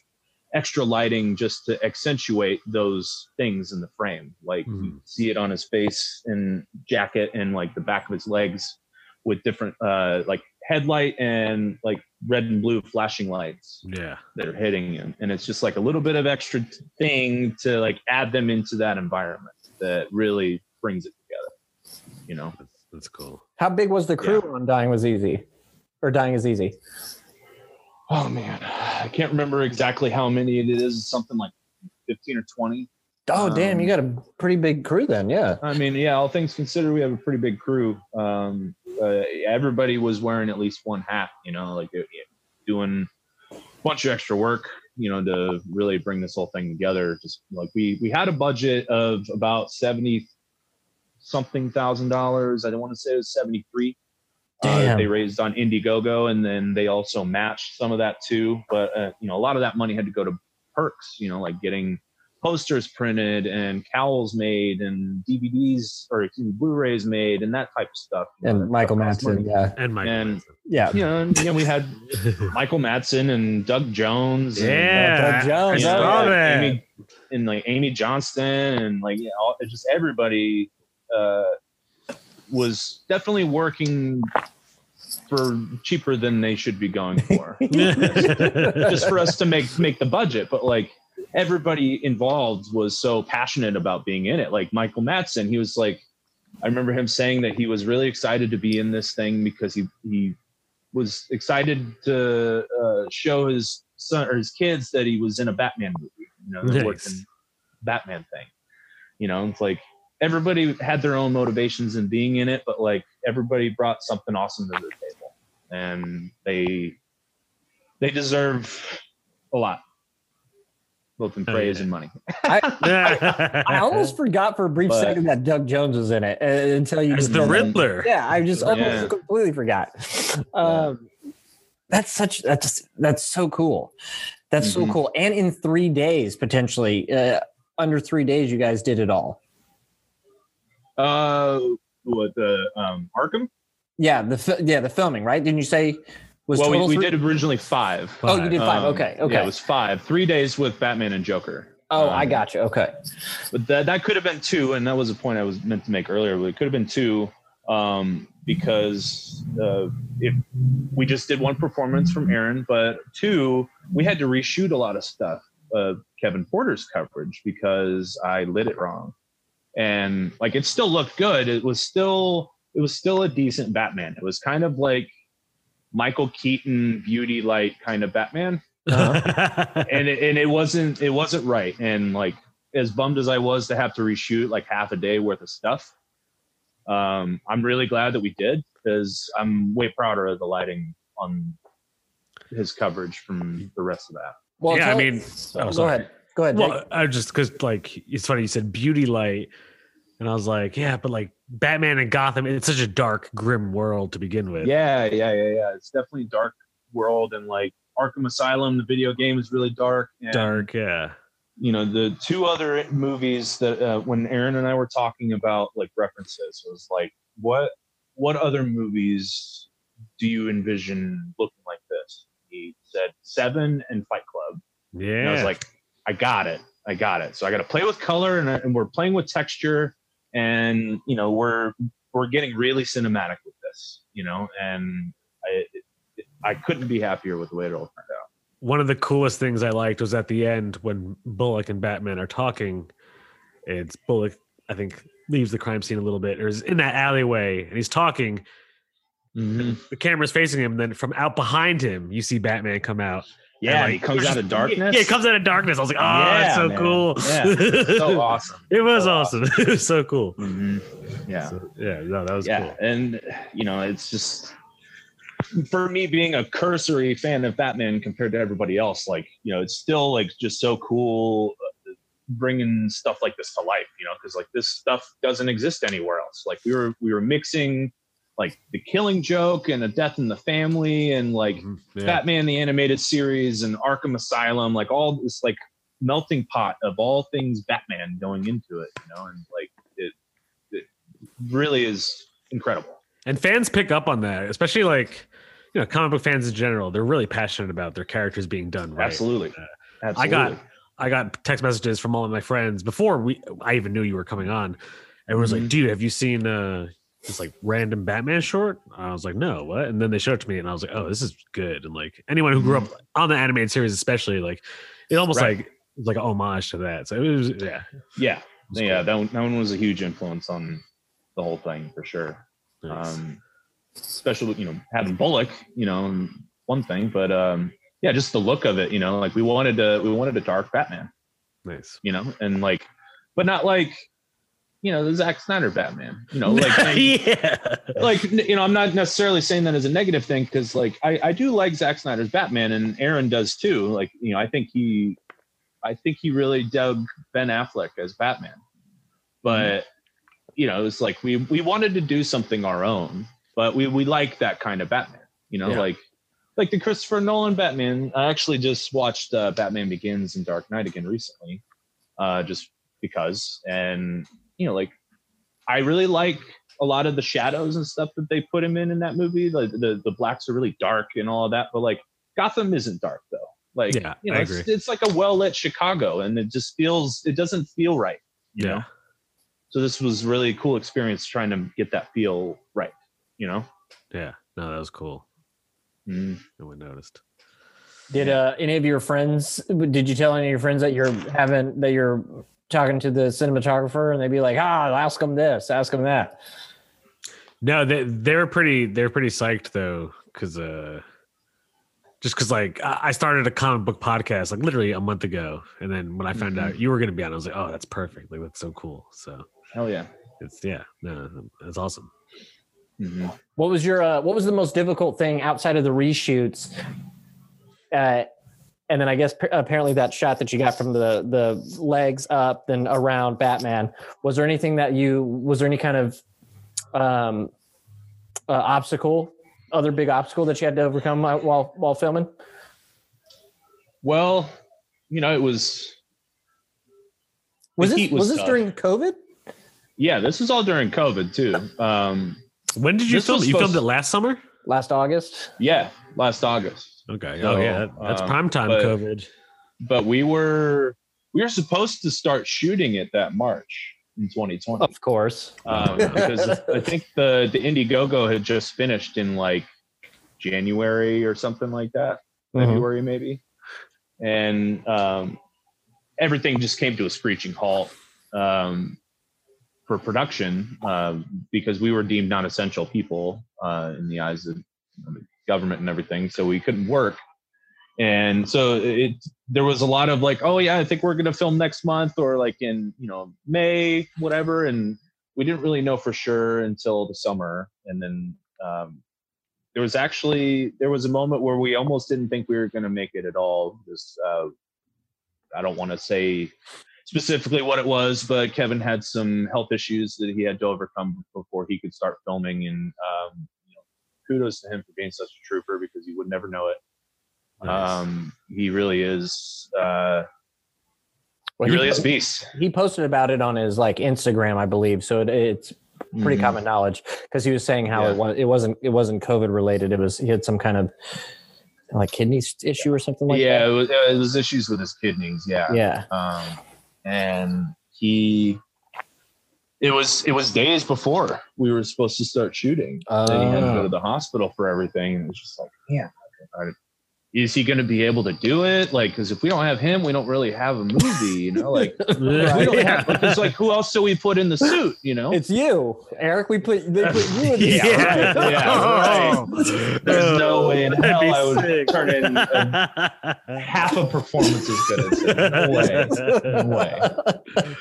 extra lighting just to accentuate those things in the frame. Like you Mhm. see it on his face and jacket and like the back of his legs with different uh like headlight and like red and blue flashing lights Yeah. that are hitting him and it's just like a little bit of extra thing to like add them into that environment that really brings it together you know That's, that's cool. how big was the crew on Dying Was Easy? Or Dying is Easy? oh man i can't remember exactly how many it is something like 15 or 20 Oh, damn, you Um, got a pretty big crew then. Yeah. i mean yeah all things considered we have a pretty big crew um uh, everybody was wearing at least one hat you know like uh, doing a bunch of extra work you know to really bring this whole thing together. Just like we we had a budget of about 70 something thousand dollars. I don't want to say it was 73 uh, they raised on indiegogo and then they also matched some of that too. But uh, you know a lot of that money had to go to perks you know like getting posters printed and cowls made and dvds or blu-rays made and that type of stuff you know, And Michael stuff costs Madsen. Yeah. And Michael. And- Madsen. Yeah. you know, and, you know we had michael madsen and doug jones and, yeah. Doug Jones, I you know, saw like that. Amy, and like Amy Johnston and like you know, all, just everybody uh, was definitely working for cheaper than they should be going for, just for us to make make the budget. But like everybody involved was so passionate about being in it. Like Michael Madsen, he was like, I remember him saying that he was really excited to be in this thing because he he was excited to uh, show his son or his kids that he was in a Batman movie. You know, Nice. Batman thing. You know, it's like everybody had their own motivations in being in it, but like everybody brought something awesome to the table, and they they deserve a lot, both in Oh, praise yeah. and money. I, I almost forgot for a brief But- second that Doug Jones was in it uh, until you As the said that. Riddler. Yeah, I just almost Yeah. completely forgot. Um, That's such that's that's so cool. That's so Mhm. cool. And in three days, potentially uh, under three days, you guys did it all. Uh, what the um Arkham? Yeah, the fi- yeah the filming right? Didn't you say was well, we, we did originally five. Oh, you did five. Um, okay, okay. Yeah, it was five. Three days with Batman and Joker. oh, I um, got you. Okay. But that that could have been two, and that was a point I was meant to make earlier. But it could have been two, um, because uh, if we just did one performance from Aaron, but two, we had to reshoot a lot of stuff of Kevin Porter's coverage because I lit it wrong, and like it still looked good. It was still it was still a decent Batman. It was kind of like Michael Keaton beauty light kind of Batman and it, and it wasn't it wasn't right and like as bummed as i was to have to reshoot like half a day worth of stuff um i'm really glad that we did because i'm way prouder of the lighting on his coverage from the rest of that Well, yeah, I mean, so oh, go sorry. ahead. Go ahead. Jake. Well, I just because like it's funny you said beauty light, and I was like, yeah, but like Batman and Gotham, it's such a dark, grim world to begin with. yeah yeah yeah yeah it's definitely a dark world and like arkham asylum the video game is really dark and, dark. Yeah, you know the two other movies that uh, when aaron and i were talking about like references was like what what other movies do you envision looking like this he said seven and fight club yeah. and i was like i got it i got it so i got to play with color and, and we're playing with texture and you know we're we're getting really cinematic with this, you know, and I I couldn't be happier with the way it all turned out. One of the coolest things I liked was at the end when Bullock and Batman are talking. It's Bullock, I think, leaves the crime scene a little bit, or is in that alleyway, and he's talking. Mm-hmm. The camera's facing him, and then from out behind him, you see Batman come out. Yeah, And, he comes out of darkness. Yeah, it comes out of darkness. I was like, oh, that's so man. cool. Yeah, so awesome. It was So awesome. it was so cool. Mhm. Yeah, So, yeah, no, that was yeah, cool. and you know, it's just for me being a cursory fan of Batman compared to everybody else. Like, you know, it's still like just so cool uh, bringing stuff like this to life. You know, because like this stuff doesn't exist anywhere else. Like we were we were mixing like the Killing Joke and a Death in the Family and like Mhm. Yeah. Batman the animated series and Arkham Asylum, like all this like melting pot of all things Batman going into it, you know, and like it it really is incredible. And fans pick up on that, especially like you know, comic book fans in general. They're really passionate about their characters being done right. Absolutely. Uh, Absolutely. I got I got text messages from all of my friends before we I even knew you were coming on. Everyone's like, Mhm. dude, have you seen uh this like random Batman short? I was like, no, what? And then they showed it to me and I was like, oh, this is good. And like anyone who grew up on the animated series, especially, like it almost Right. like it was like an homage to that. So it was yeah. yeah. was Yeah, cool. that one, that one was a huge influence on the whole thing for sure. Nice. Um especially you know, having Bullock, you know, one thing, but um yeah, just the look of it, you know, like we wanted to we wanted a dark Batman. nice. you know, and like, but not like, you know, the Zack Snyder Batman, you know, like, yeah. like, you know, I'm not necessarily saying that as a negative thing because, like, I, I do like Zack Snyder's Batman, and Aaron does too. Like, you know, I think he, I think he really dug Ben Affleck as Batman, but you know, it's like we we wanted to do something our own, but we we like that kind of Batman, you know, Yeah. like. Like the Christopher Nolan Batman, I actually just watched uh, Batman Begins and Dark Knight again recently, uh, just because. And you know, like I really like a lot of the shadows and stuff that they put him in in that movie. Like the the blacks are really dark and all of that, but like Gotham isn't dark though. Like Yeah, you know, I it's, agree. it's like a well lit Chicago, and it just feels it doesn't feel right. You Yeah. know. So this was really a cool experience trying to get that feel right. You know. Yeah. No, that was cool. Mm. No one noticed. Did uh, any of your friends? Did you tell any of your friends that you're having that you're talking to the cinematographer, and they'd be like, "Ah, ask them this, ask them that." No, they they're pretty they're pretty psyched though, because uh, just because like I I started a comic book podcast like literally a month ago, and then when I found Mhm. out you were gonna be on, I was like, oh, that's perfect, like that's so cool. So Hell yeah. it's yeah, no, it's awesome. hmm What was your uh, What was the most difficult thing outside of the reshoots? Uh, and then I guess p- apparently that shot that you got from the the legs up and around Batman. Was there anything that you? Was there any kind of um, uh, obstacle? Other big obstacle that you had to overcome while while, while filming? Well, you know, it was Was this was was this tough. during COVID? yeah. This was all during COVID too. Um, When did you film? was You filmed supposed- it last summer? Last August. yeah, last August. Okay. So, oh yeah, that, that's um, prime time but- COVID. but we were we were supposed to start shooting it that March in 2020 Of course. um, because I think the the Indiegogo had just finished in like January or something like that, Mhm. February maybe, and um, everything just came to a screeching halt um, for production um, because we were deemed non-essential people uh, in the eyes of the government and everything, so we couldn't work. And so it there was a lot of like oh yeah i think we're to film next month or like in you know may whatever and we didn't really know for sure until the summer. And then um, there was actually there was a moment where we almost didn't think we were to make it at all just uh, i don't want to say specifically what it was but kevin had some health issues that he had to overcome before he could start filming and um, kudos to him for being such a trooper because you would never know it Nice. um, he really is. Uh, Well, he really he, is a beast. he posted about it on his like Instagram, I believe. So it, it's pretty Mhm. common knowledge because he was saying how Yeah. it was it wasn't it wasn't COVID related. It was he had some kind of like kidney issue or something like yeah, that. Yeah, it was, it was issues with his kidneys. Yeah. Yeah. Um, and he, it was it was days before we were supposed to start shooting. Uh, Then he had to go to the hospital for everything, and it was just like, yeah, is he going to be able to do it? Like, because if we don't have him, we don't really have a movie, you know. Like, we don't have because like who else do we put in the suit? You know, It's you, Aric. We put they put you in the Yeah. right, yeah, right. There's no way in That'd be hell I would sick. turn in a, half a performance as good as him. No way. No way.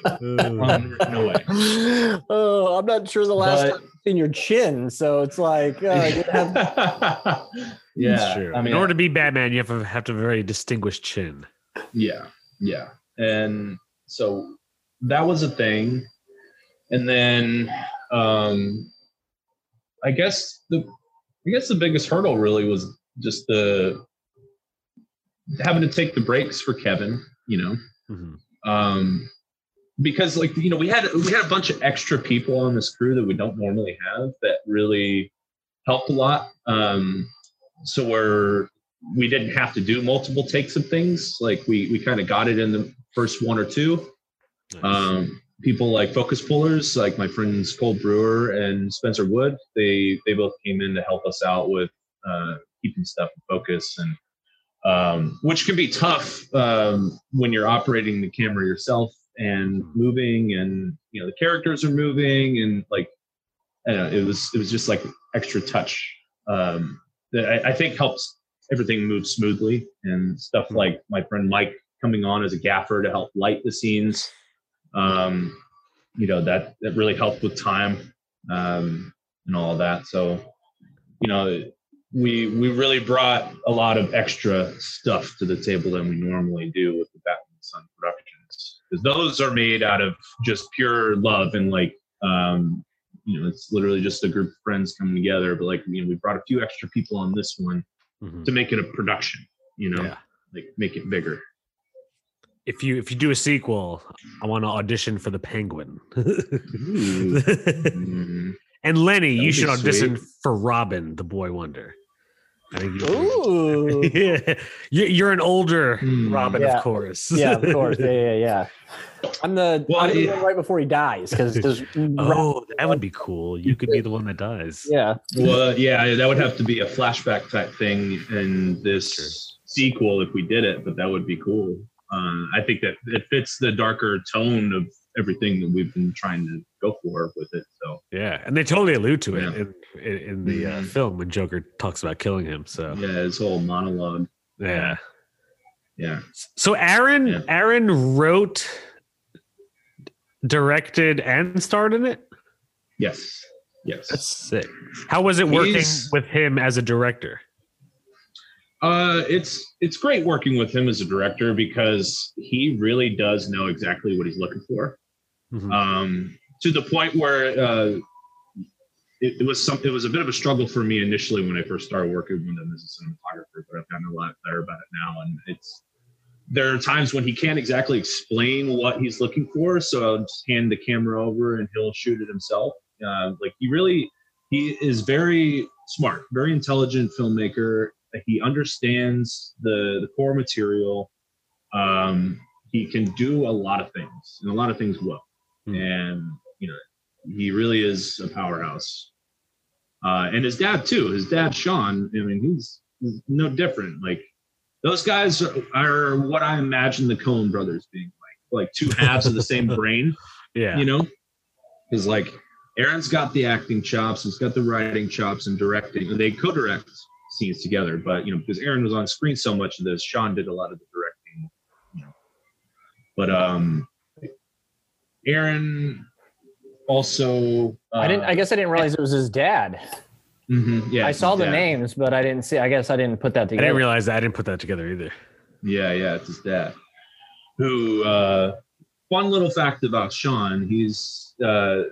Um, no way. oh, I'm not sure the last But- time I've your chin, so it's like uh, you have yeah. That's true. I mean, in order to be Batman, you have to have to a very distinguished chin. Yeah, yeah. And so that was a thing. And then um I guess the I guess the biggest hurdle really was just the having to take the breaks for Kevin, you know. Mhm. Um because like you know we had we had a bunch of extra people on this crew that we don't normally have that really helped a lot. Um so we're we didn't have to do multiple takes of things. Like we we kind of got it in the first one or two. Nice. Um, people like focus pullers, like my friends Cole Brewer and Spencer Wood, they they both came in to help us out with uh, keeping stuff in focus, and um, which can be tough um, when you're operating the camera yourself and moving, and you know the characters are moving, and like I don't know, it was it was just like extra touch um, that I, I think helps everything move smoothly, and stuff like my friend Mike coming on as a gaffer to help light the scenes um, you know that that really helped with time um, and all that. So, you know, we we really brought a lot of extra stuff to the table than we normally do with the Batman Sun productions because those are made out of just pure love and like um, you know it's literally just a group of friends coming together. But like you know, we brought a few extra people on this one Mhm. to make it a production. You know, Yeah. like make it bigger. If you if you do a sequel, I want to audition for the Penguin. Mhm. and Lenny, That you should audition sweet. for Robin, the Boy Wonder. I think Ooh. yeah, You- you're an older Hmm. Robin, Yeah. of course. yeah, of course. Yeah, yeah, yeah. I'm the, Well, I'm the it- one right before he dies because oh, that would be cool. You could be the one that dies. yeah. Well, yeah, that would have to be a flashback type thing in this Sure. sequel if we did it, but that would be cool. Uh, I think that it fits the darker tone of everything that we've been trying to go for with it. So Yeah, and they totally allude to it Yeah. in, in, in the uh, Mhm. film when Joker talks about killing him. So yeah, his whole monologue. yeah. Yeah, So Aaron, Yeah. Aaron wrote, directed, and starred in it. yes, yes. That's sick. How was it working He's- with him as a director? Uh, it's it's great working with him as a director because he really does know exactly what he's looking for. Mhm. um, to the point where uh, it, it was some it was a bit of a struggle for me initially when I first started working with him as a cinematographer, but I've gotten a lot better about it now. And it's there are times when he can't exactly explain what he's looking for, so I'll just hand the camera over and he'll shoot it himself. Uh, like he really he is very smart, very intelligent filmmaker. He understands the the core material. Um, he can do a lot of things and a lot of things well Hmm. and you know he really is a powerhouse. Uh, and his dad too. His dad sean i mean he's, he's no different. Like those guys are, are what i imagine the coen brothers being like like two halves of the same brain Yeah. you know? Because like aaron's got the acting chops he's got the writing chops and directing and they co-direct scenes together but you know because aaron was on screen so much of this sean did a lot of the directing you know? But um aaron also uh, I didn't. I guess I didn't realize it was his dad. mhm, yeah I saw the yeah. names, but I didn't see. I guess I didn't put that together. I didn't realize that. I didn't put that together either. Yeah, yeah, it's his dad. Who uh fun little fact about Sean, he's uh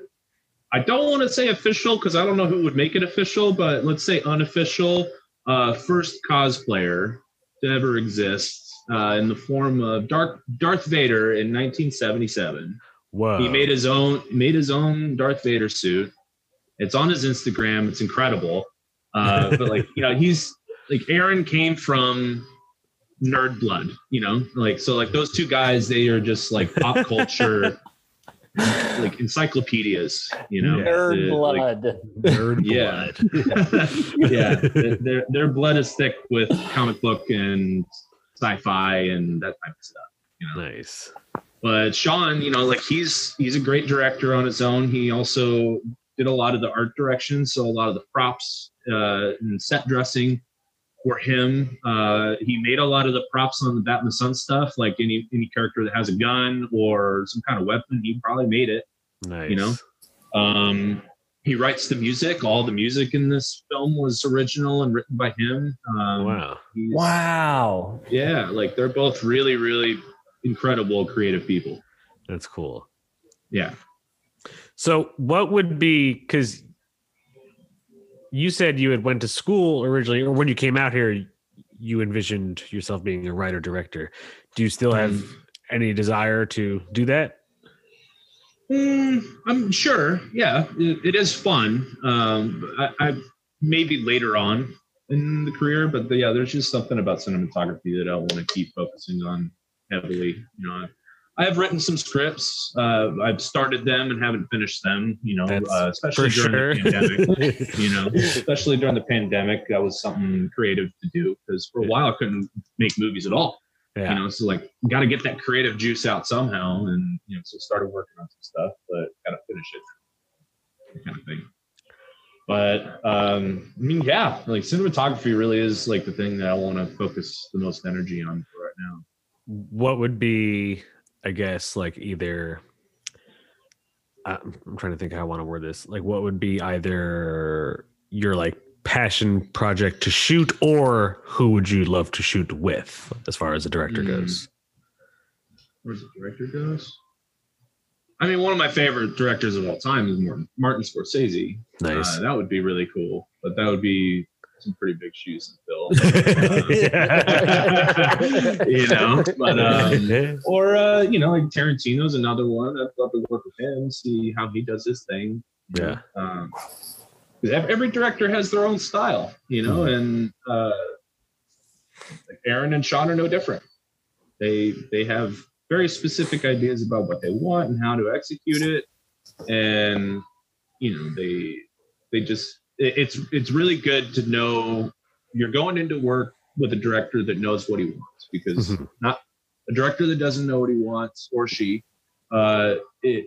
I don't want to say official because I don't know who would make it official, but let's say unofficial, uh first cosplayer to ever exist uh in the form of Dark Darth Vader in 1977. Whoa. He made his own made his own Darth Vader suit. It's on his Instagram. It's incredible. Uh, but like you know, he's like Aaron came from nerd blood. You know, like so like those two guys. They are just like pop culture like encyclopedias. You know, Nerd The- like- blood. Nerd Yeah. blood. yeah, their- their their blood is thick with comic book and sci-fi and that type of stuff. You know, nice. But Sean, you know, like he's he's a great director on his own. He also did a lot of the art direction, so a lot of the props uh, and set dressing for him. Uh, he made a lot of the props on the Batman and the Sun stuff, like any any character that has a gun or some kind of weapon. He probably made it. Nice. You know? Um, he writes the music. All the music in this film was original and written by him. Um, Wow. Wow. Yeah, like they're both really, really incredible creative people. That's cool. Yeah. So what would be because you said you had went to school originally, or when you came out here, you envisioned yourself being a writer director. Do you still have any desire to do that? Mm, I'm sure. Yeah, it, it is fun. Um, I, I maybe later on in the career, but yeah, there's just something about cinematography that I want to keep focusing on heavily. You know, I, have written some scripts. Uh, I've started them and haven't finished them. You know, uh, especially during sure. the pandemic. you know, especially during the pandemic, that was something creative to do because for a while I couldn't make movies at all yeah. you know so like got to get that creative juice out somehow and you know so started working on some stuff but gotta finish it kind of thing but um i mean yeah like cinematography really is like the thing that i want to focus the most energy on for right now what would be, I guess, like either. uh, I'm trying to think how I want to word this. Like, what would be either your like passion project to shoot, or who would you love to shoot with, as far as the director Mm. goes? where's the director goes i mean one of my favorite directors of all time is martin, martin scorsese Nice. uh, that would be really cool but that would be some pretty big shoes to fill you know but um or uh, you know, like Tarantino's another one. I'd love to work with him, see how he does his thing. yeah. Um, every director has their own style, you know, and uh, Aaron and Sean are no different. They they have very specific ideas about what they want and how to execute it, and you know, they they just it's it's really good to know you're going into work with a director that knows what he wants because Mhm. not a director that doesn't know what he wants or she uh, it,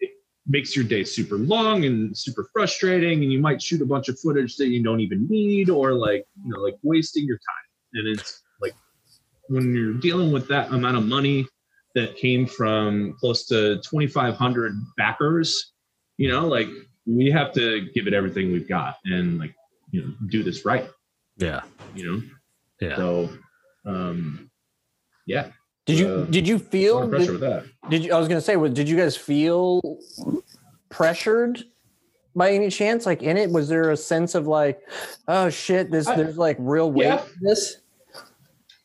it makes your day super long and super frustrating and you might shoot a bunch of footage that you don't even need or like you know like wasting your time and it's like when you're dealing with that amount of money that came from close to 2500 backers you know like we have to give it everything we've got and like you know do this right. Yeah. you know? Yeah. so um yeah. Did you Uh, did you a lot of feel pressure did, with that. did you I was gonna say did you guys feel pressured by any chance? Like in it was there a sense of like oh shit this I- there's like real weight Yeah. this?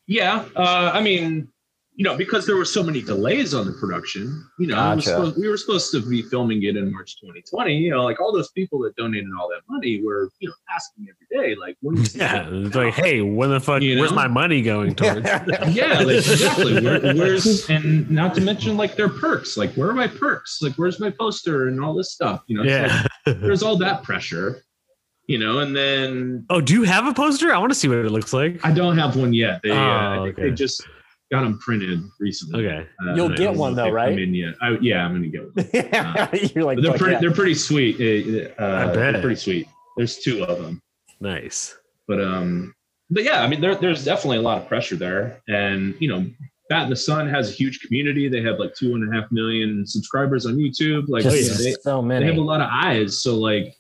Yeah, uh, I mean, you know, because there were so many delays on the production, you know, Gotcha. supposed, we were supposed to be filming it in March 2020. You know, like all those people that donated all that money were, you know, asking every day, like, Yeah. It's like, hey, when the fuck? You Where's know? my money going towards? yeah, like, exactly. Where, where's and not to mention like their perks. Like, where are my perks? Like, where's my poster and all this stuff? You know, it's like, there's all that pressure. You know, and then oh, do you have a poster? I want to see what it looks like. I don't have one yet. They, uh, I Oh, think okay. they just got them printed recently. Okay. Uh, You'll get one though, right? Come in yet? I, yeah, I'm gonna get one. you're like they're pretty. yeah." They're pretty sweet. Uh, uh, bet. they're pretty sweet. There's two of them, Nice. but um, but yeah, I mean, there, there's definitely a lot of pressure there, and you know, Bat in the Sun has a huge community. They have like two and a half million subscribers on YouTube. Like, Just you know, they, so many. they have a lot of eyes. So like,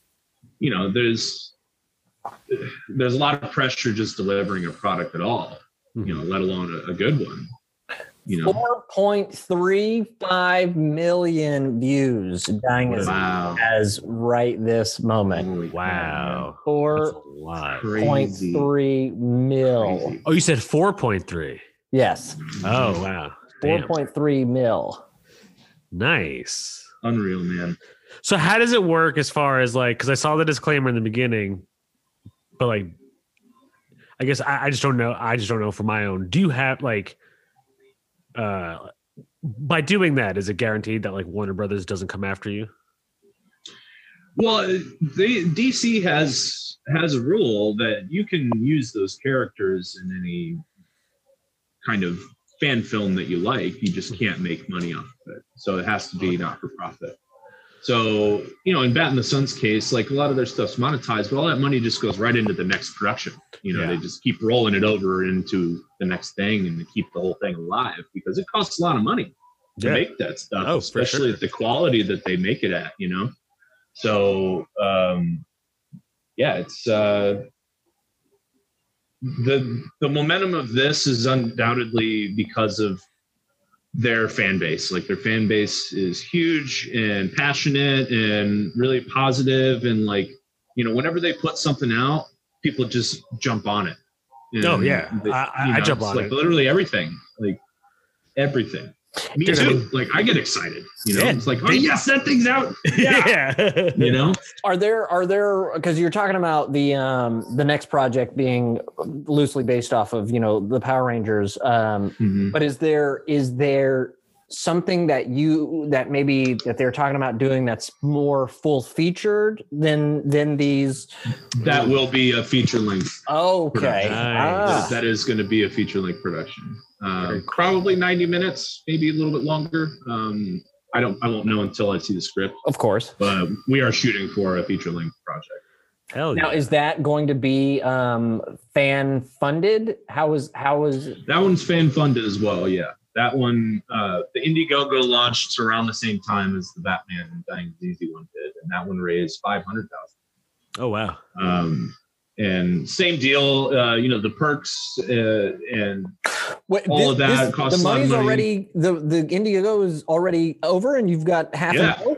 you know, there's there's a lot of pressure just delivering a product at all. You know, mm-hmm. let alone a, a good one. You know, 4.35 million views dying as, wow, as right this moment Holy Wow. That's Four a lot. point Crazy. three mil. Crazy. Oh, you said 4.3. Yes, Oh, wow. four Damn. point three mil. Nice. Unreal, man. So how does it work as far as like because I saw the disclaimer in the beginning, but like I guess I, I just don't know. I just don't know for my own. Do you have like uh by doing that, is it guaranteed that like Warner Brothers doesn't come after you? Well, DC has has a rule that you can use those characters in any kind of fan film that you like. You just can't make money off of it. So it has to be not for profit. So, you know, in Bat in the Sun's case, like a lot of their stuff's monetized, but all that money just goes right into the next production. You know, Yeah. they just keep rolling it over into the next thing and to keep the whole thing alive because it costs a lot of money to Yeah. make that stuff, Oh, especially sure. at the quality that they make it at, you know? So, um, yeah, it's, uh, the, the momentum of this is undoubtedly because of their fan base. Like their fan base is huge and passionate and really positive and like, you know, whenever they put something out, people just jump on it. Oh, yeah. they- I- I- you I jump it's on like it. literally everything, like everything. Me Dude, I too. mean- like I get excited, you know. Yeah, it's like, oh they- yes, that thing's out. Yeah, yeah. you know. Are there are there because you're talking about the um the next project being loosely based off of you know the Power Rangers um Mhm. but is there is there something that you that maybe that they're talking about doing that's more full featured than than these That will be a feature length. okay Nice. Ah. That- that is going to be a feature length production. Very Um, probably 90 minutes, maybe a little bit longer. Um, I don't. I won't know until I see the script. of course But we are shooting for a feature length project. Hell yeah. now is that going to be um fan funded how is how is That one's fan funded as well. Yeah, that one. Uh, the Indiegogo launched around the same time as the Batman and Dying Easy one did, and that one raised 500,000. oh wow. Um, and same deal. Uh, you know the perks uh, and Wait, All of that costs the a lot of money's money. already the the Indiegogo is already over and you've got half Yeah. a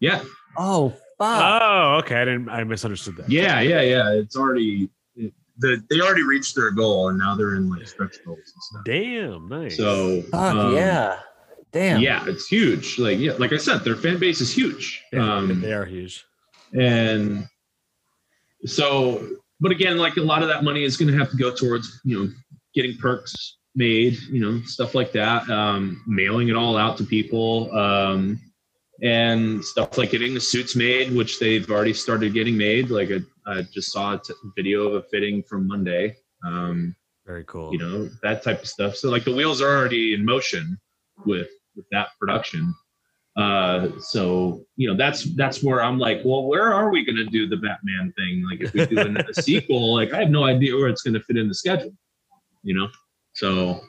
yeah, oh fuck Oh, okay. I didn't. I misunderstood that. yeah, yeah, yeah. It's already it, the they already reached their goal, and now they're in like stretch goals and stuff. Damn. Nice. So Fuck um, yeah. Damn. yeah, it's huge. Like yeah, like I said, their fan base is huge. Yeah, Um, they are huge. and so but again like a lot of that money is going to have to go towards you know getting perks made you know stuff like that um, mailing it all out to people um, and stuff like getting the suits made which they've already started getting made. Like i, I just saw a t- video of a fitting from monday. Um, Very cool. you know that type of stuff. So like the wheels are already in motion with with that production. Uh so you know that's that's where i'm like well where are we going to do the batman thing? Like if we do an- a sequel like i have no idea where it's going to fit in the schedule you know? So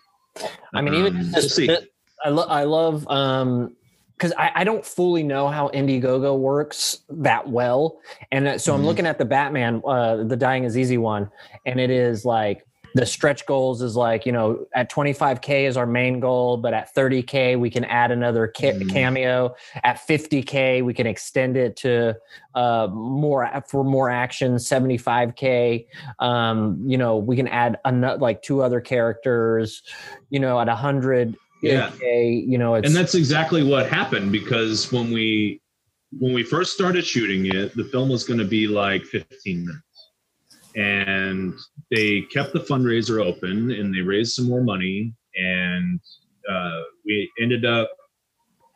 I mean, even um, just we'll see. I, lo- I love um because I, I don't fully know how Indiegogo works that well, and uh, so I'm Mhm. looking at the Batman, uh, the Dying is Easy one, and it is like the stretch goals is like you know at 25k is our main goal, but at 30k we can add another ca- Mhm. cameo. At 50k we can extend it to uh, more for more action. 75k, um, you know we can add another like two other characters. You know at 100 Yeah. Okay, you know, it's and that's exactly what happened because when we when we first started shooting it the film was going to be like 15 minutes and they kept the fundraiser open and they raised some more money and uh, we ended up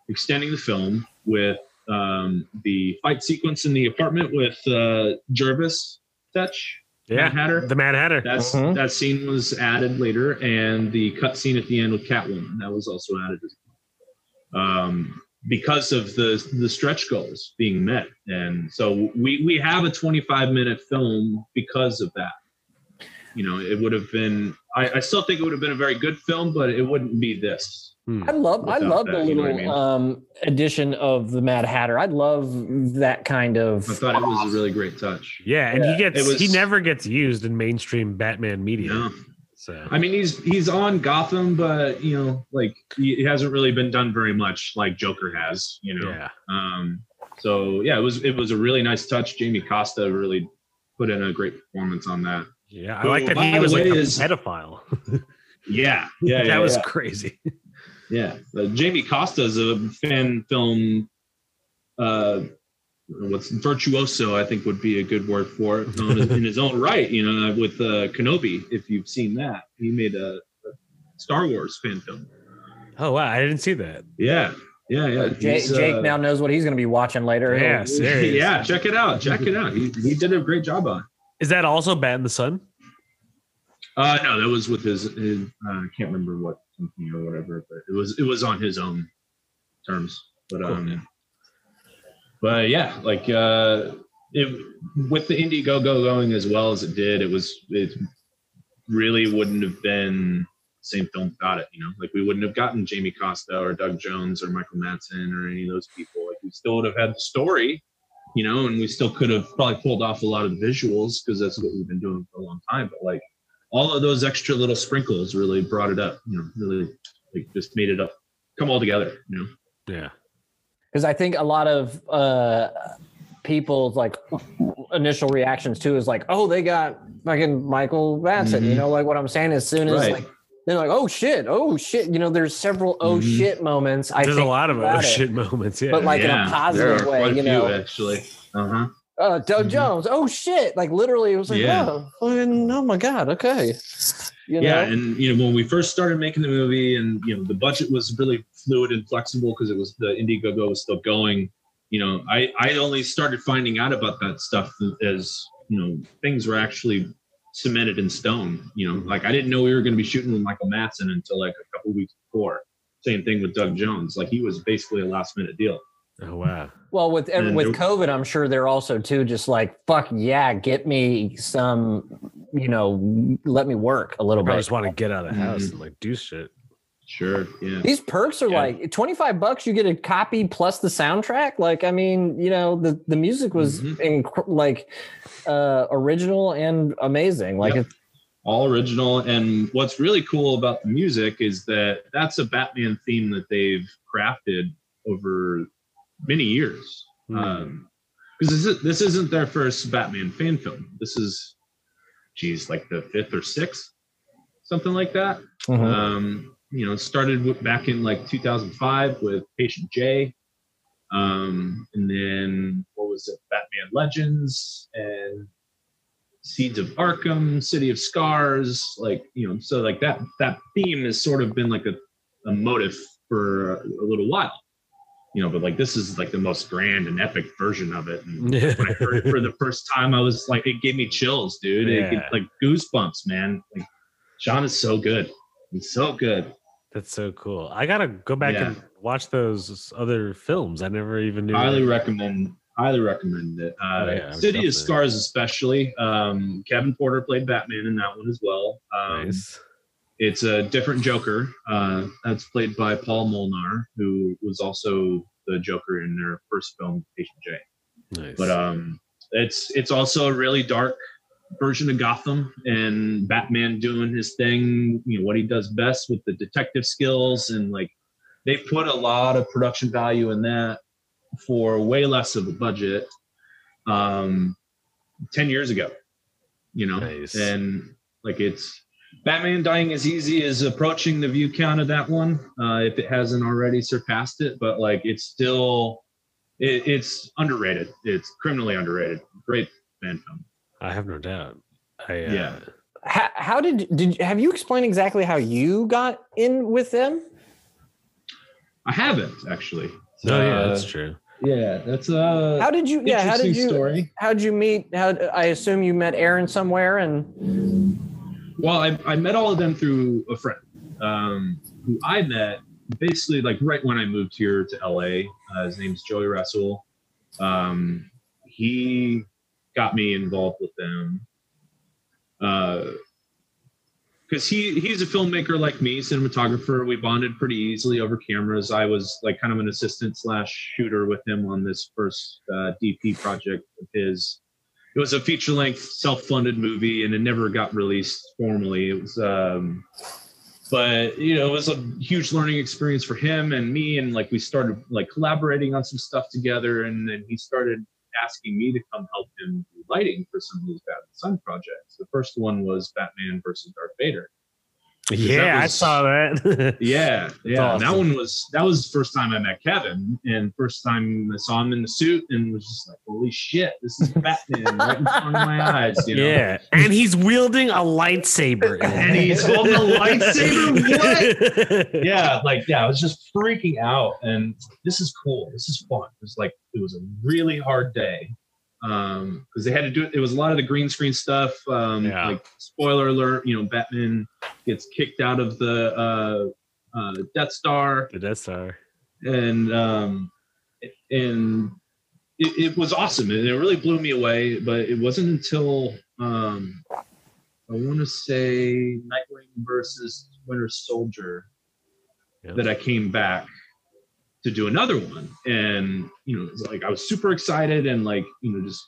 extending the film with um, the fight sequence in the apartment with uh, Jervis Tetch, yeah. Mad Hatter. The Mad Hatter. That's Mhm. that scene was added later, and the cut scene at the end with Catwoman that was also added as well. Um, because of the the stretch goals being met, and so we we have a 25 minute film because of that. You know, it would have been. I, I still think it would have been a very good film, but it wouldn't be this. Hmm. I love I without love the that, you know little I mean? um addition of the Mad Hatter. I love that kind of. I thought it was a really great touch. Yeah, and he gets was- he never gets used in mainstream Batman media. Yeah. So I mean, he's he's on Gotham, but you know, like he, he hasn't really been done very much like Joker has. You know, yeah. Um, so yeah, it was it was a really nice touch. Jamie Costa really put in a great performance on that. Yeah. I Who, like that he was like way, a pedophile. Yeah, yeah, that yeah, was yeah. crazy. yeah. Uh, Jamie Costa is a fan film. Uh, what's virtuoso? I think would be a good word for it in his own right. You know, with uh, Kenobi, if you've seen that, he made a, a Star Wars fan film. Oh wow, I didn't see that. Yeah, yeah, yeah. Jake, Jake uh, now knows what he's going to be watching later. Yeah, yeah, check it out. Check it out. He, he did a great job on. Is that also Bat in the Sun? Uh, no, that was with his. his uh, I can't remember what company or whatever, but it was it was on his own terms. But Cool, um, yeah. but yeah, like uh, it with the Indiegogo going as well as it did, it was it really wouldn't have been same film without it. You know, like we wouldn't have gotten Jamie Costa or Doug Jones or Michael Madsen or any of those people. Like we still would have had the story. You know, and we still could have probably pulled off a lot of the visuals because that's what we've been doing for a long time. But like all of those extra little sprinkles really brought it up. You know, really like just made it up come all together. You know. Yeah. because I think a lot of uh, people's like initial reactions too is like, oh, they got fucking Michael Madsen. You Mhm. know, like what I'm saying. As soon as Right. like they're like, oh shit, oh shit. You know, there's several oh Mhm. shit moments. I There's a lot of about other it. shit moments. Yeah. But like in a Yeah, there positive are way, quite a you few, know. actually. Uh huh. Uh, Doug Mhm. Jones. Oh shit! Like literally, it was like, Yeah. oh, fucking, oh my god. Okay. You know? yeah and you know when we first started making the movie and you know the budget was really fluid and flexible because it was the indiegogo was still going you know i i only started finding out about that stuff as you know things were actually cemented in stone you know like i didn't know we were going to be shooting with michael Madsen until like a couple weeks before same thing with doug jones like he was basically a last minute deal oh wow. Well, with every, And with there- COVID, I'm sure they're also too just like fuck yeah, get me some, you know, let me work a little I bit. I just want to get out of the house Mhm. and like do shit. Sure yeah These perks are Yeah. like 25 bucks. You get a copy plus the soundtrack. Like, I mean, you know, the the music was Mhm. inc- like uh original and amazing. Like, Yep. all original. And what's really cool about the music is that that's a Batman theme that they've crafted over many years. Hmm. Um, because this, is, this isn't their first Batman fan film. This is, geez, like the fifth or sixth, something like that. Mhm. Um, you know, it started back in like 2005 with Patient J. Um, and then what was it? Batman Legends and Seeds of Arkham, City of Scars, like you know, so like that that theme has sort of been like a, a motive for a, a little while, you know. But like this is like the most grand and epic version of it. And when I heard it for the first time, I was like, it gave me chills, dude. It Yeah. gave, like goosebumps, man. Like Sean is so good. He's so good. That's so cool. I gotta go back Yeah. and watch those other films. I never even knew. highly that. recommend highly recommend it uh, Oh, yeah, city of scars especially um, kevin porter played batman in that one as well um, Nice. it's a different joker uh, that's played by paul molnar who was also the joker in their first film patient j Nice. but um, it's it's also a really dark version of gotham and batman doing his thing you know what he does best with the detective skills and like they put a lot of production value in that for way less of a budget um 10 years ago you know? Nice. and like it's batman dying is easy is approaching the view count of that one uh if it hasn't already surpassed it but like it's still it, it's underrated. It's criminally underrated. Great fan film I have no doubt. I uh, Yeah. how, how did did have you explained exactly how you got in with them? i haven't actually No, yeah, Uh, that's true. yeah that's uh How did you? Yeah, how did you? story How did you meet? How I assume you met Aaron somewhere, and Well, I, I met all of them through a friend um, who I met basically like right when I moved here to LA. Uh, his name's Joey Russell. Um, he got me involved with them because he he's a filmmaker like me, cinematographer. We bonded pretty easily over cameras. I was like kind of an assistant slash shooter with him on this first uh, DP project of his it was a feature length self-funded movie and it never got released formally it was um but you know it was a huge learning experience for him and me and like we started like collaborating on some stuff together and then he started asking me to come help him do lighting for some of these Bat in the Sun projects. The first one was batman versus darth vader Yeah, I saw that. Yeah, yeah. and That one was that was the first time I met Kevin, and first time I saw him in the suit, and was just like, "Holy shit, this is Batman right in front of my eyes!" You know? Yeah, and he's wielding a lightsaber. and he's holding a lightsaber. What? yeah, like yeah, I was just freaking out, and this is cool. This is fun. It was like it was a really hard day um because they had to do it. It was a lot of the green screen stuff. Um, Yeah. like spoiler alert, you know, Batman gets kicked out of the uh, uh, Death Star, The Death Star. and um, and it, it was awesome, and it really blew me away. But it wasn't until um, I want to say Nightwing versus Winter Soldier Yeah. that I came back to do another one, and you know, it's like I was super excited and like you know just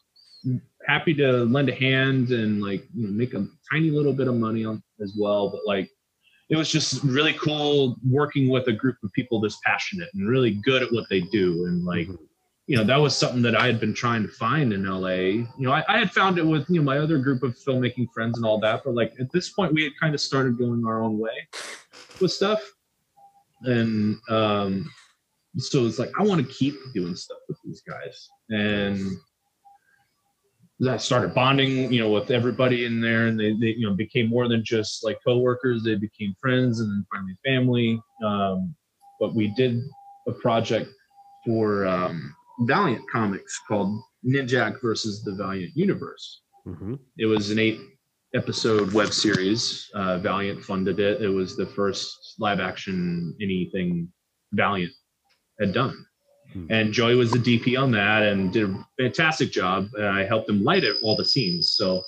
happy to lend a hand and like you know make a tiny little bit of money on as well, but like it was just really cool working with a group of people this passionate and really good at what they do. And like Mhm. you know that was something that i had been trying to find in la you know I, I had found it with you know my other group of filmmaking friends and all that but like at this point we had kind of started going our own way with stuff. And um so it's like i want to keep doing stuff with these guys. And I started bonding, you know, with everybody in there, and they, they, you know, became more than just like coworkers. They became friends, and then finally family. Um, but we did a project for um, Valiant Comics called Ninjak versus the Valiant Universe. hmm It was an eight episode web series. Uh, Valiant funded it. It was the first live action anything Valiant had done. Hmm. And Joey was the DP on that and did a fantastic job. And I helped him light it all the scenes. So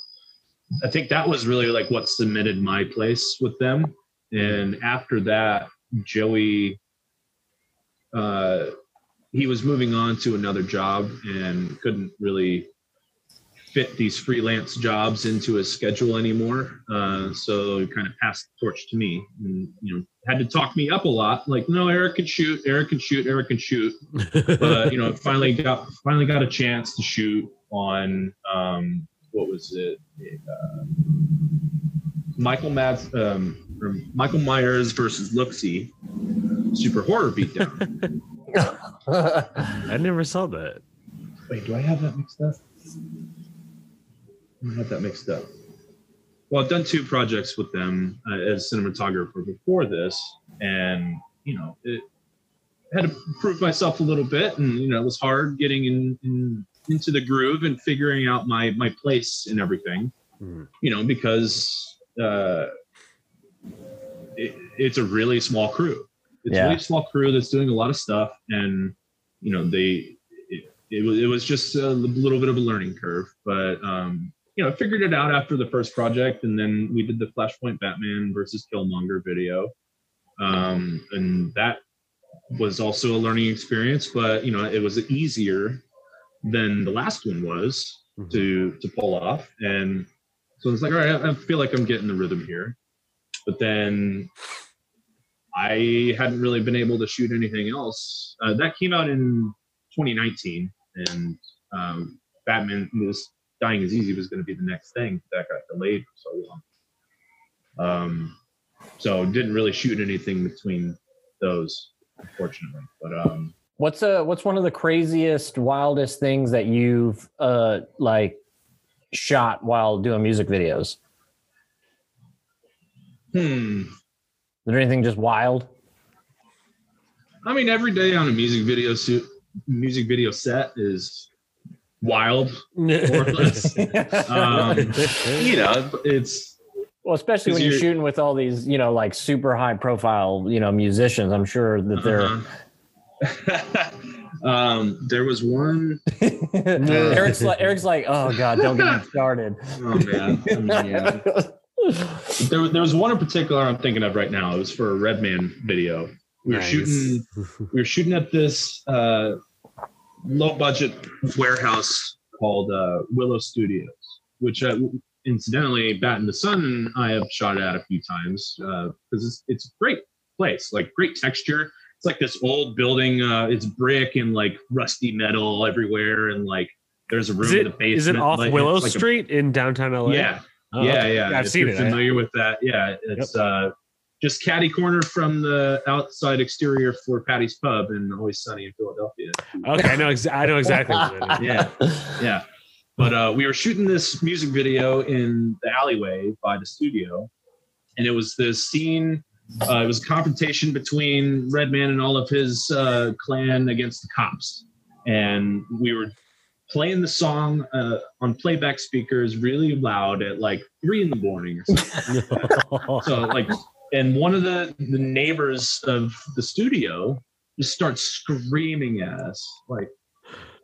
I think that was really like what cemented my place with them. And after that, Joey, uh, he was moving on to another job and couldn't really fit these freelance jobs into his schedule anymore. Uh, so he kind of passed the torch to me and, you know, had to talk me up a lot. Like, no, Aric can shoot, Aric can shoot, Aric can shoot. But, you know, finally got, finally got a chance to shoot on, um, what was it? Uh, Michael Mads, um, or Michael Myers versus Looksy, super horror beatdown. I never saw that. Wait, do I have that mixed up? I have that mixed up. Well, I've done two projects with them uh, as cinematographer before this, and you know, it had to prove myself a little bit, and you know, it was hard getting in, in into the groove and figuring out my my place in everything. Mhm. You know, because uh, it, it's a really small crew. It's Yeah. a really small crew that's doing a lot of stuff, and you know, they it, it was it was just a little bit of a learning curve, but um, you know, figured it out after the first project, and then we did the Flashpoint Batman versus Killmonger video, um, and that was also a learning experience. But you know, it was easier than the last one was Mhm. to to pull off, and so it's like, all right, I feel like I'm getting the rhythm here. But then I hadn't really been able to shoot anything else. Uh, that came out in 2019, and um, Batman was Dying is Easy was going to be the next thing that got delayed for so long. Um, so didn't really shoot anything between those, unfortunately. But um, What's uh what's one of the craziest, wildest things that you've uh like shot while doing music videos? hmm, Is there anything just wild? I mean, every day on a music video suit, music video set is wild, more or less. um, you know, it's well, especially when you're you're- shooting with all these, you know, like super high profile, you know, musicians. I'm sure that they're Uh-huh. um, there was one Aric's like Aric's like, oh god, don't get me started. Oh man, I mean, yeah. There, was- there was one in particular I'm thinking of right now. It was for a Redman video. We were Nice. shooting. We were shooting at this uh, low budget warehouse called uh, Willow Studios, which uh, incidentally, Bat in the Sun I have shot at a few times because it's it's a great place, like great texture. It's like this old building. Uh, it's brick and like rusty metal everywhere, and like there's a room Is in the basement. is it off like, Willow like a- Street in downtown LA? yeah, Oh, yeah, okay. yeah. I've if seen you're it. Familiar with that? Yeah, it's uh, just caddy corner from the outside exterior for Paddy's Pub and Always Sunny in Philadelphia. Okay, I know. Ex- I know exactly. what it is. Yeah, yeah. But uh, we were shooting this music video in the alleyway by the studio, and it was this scene. Uh, it was a confrontation between Redman and all of his uh, clan against the cops, and we were playing the song uh, on playback speakers really loud at like three in the morning or something. so like and one of the the neighbors of the studio just starts screaming at us like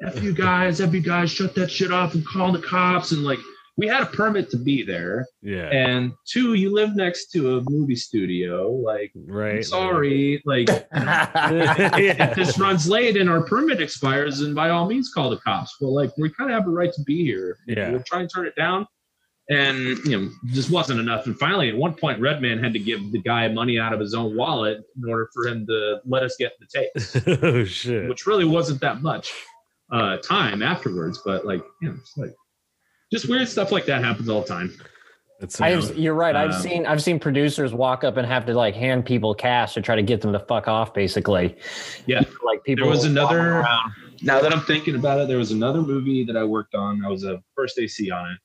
F you guys, F you guys, shut that shit off and call the cops. And like, we had a permit to be there. yeah. And two, you live next to a movie studio. Like, right. I'm sorry. Like, if this runs late and our permit expires, then by all means call the cops. Well, like, we kind of have a right to be here. Yeah. We'll try and turn it down. And, you know, just wasn't enough. And finally, at one point, Redman had to give the guy money out of his own wallet in order for him to let us get the tape oh shit. which really wasn't that much uh, time afterwards. But like, you know, it's like just weird stuff like that happens all the time. I've, you're right. I've Um, seen I've seen producers walk up and have to like hand people cash to try to get them to fuck off, basically. Yeah. Like people. There was another. Now that I'm thinking about it, there was another movie that I worked on. I was a first AC on it,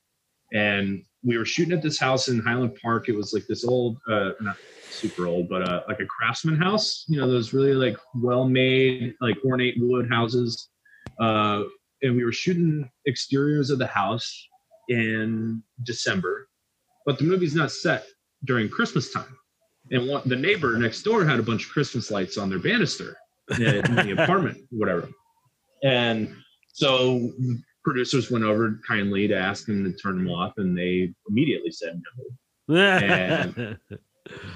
and we were shooting at this house in Highland Park. It was like this old, uh, not super old, but uh, like a craftsman house. You know, those really like well-made, like ornate wood houses. Uh, and we were shooting exteriors of the house in December, but the movie's not set during Christmas time. And one, the neighbor next door had a bunch of Christmas lights on their banister in the apartment, whatever. And so producers went over kindly to ask them to turn them off, and they immediately said no. And-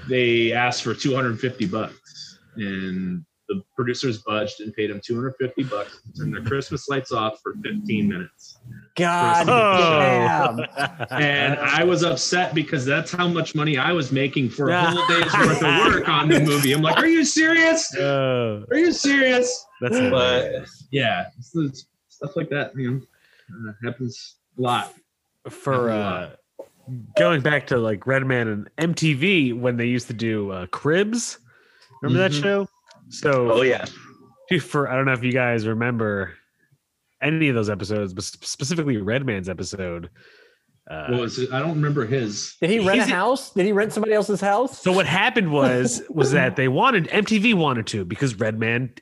They asked for 250 bucks, and the producers budged and paid them 250 bucks to turn their Christmas lights off for 15 minutes. God Oh. damn. And I was upset because that's how much money I was making for a whole day's worth of work on the movie. I'm like, are you serious? Oh, Are you serious? that's But yeah, it's- it's stuff like that, you know, uh, happens a lot. for uh going back to like Redman and MTV when they used to do uh, Cribs. Remember that Mhm. show? So oh yeah. For I don't know if you guys remember any of those episodes, but sp- specifically Redman's episode. Uh, What was it? I don't remember his. Did he rent a house? Did he rent somebody else's house? so what happened was was that they wanted MTV wanted to because Redman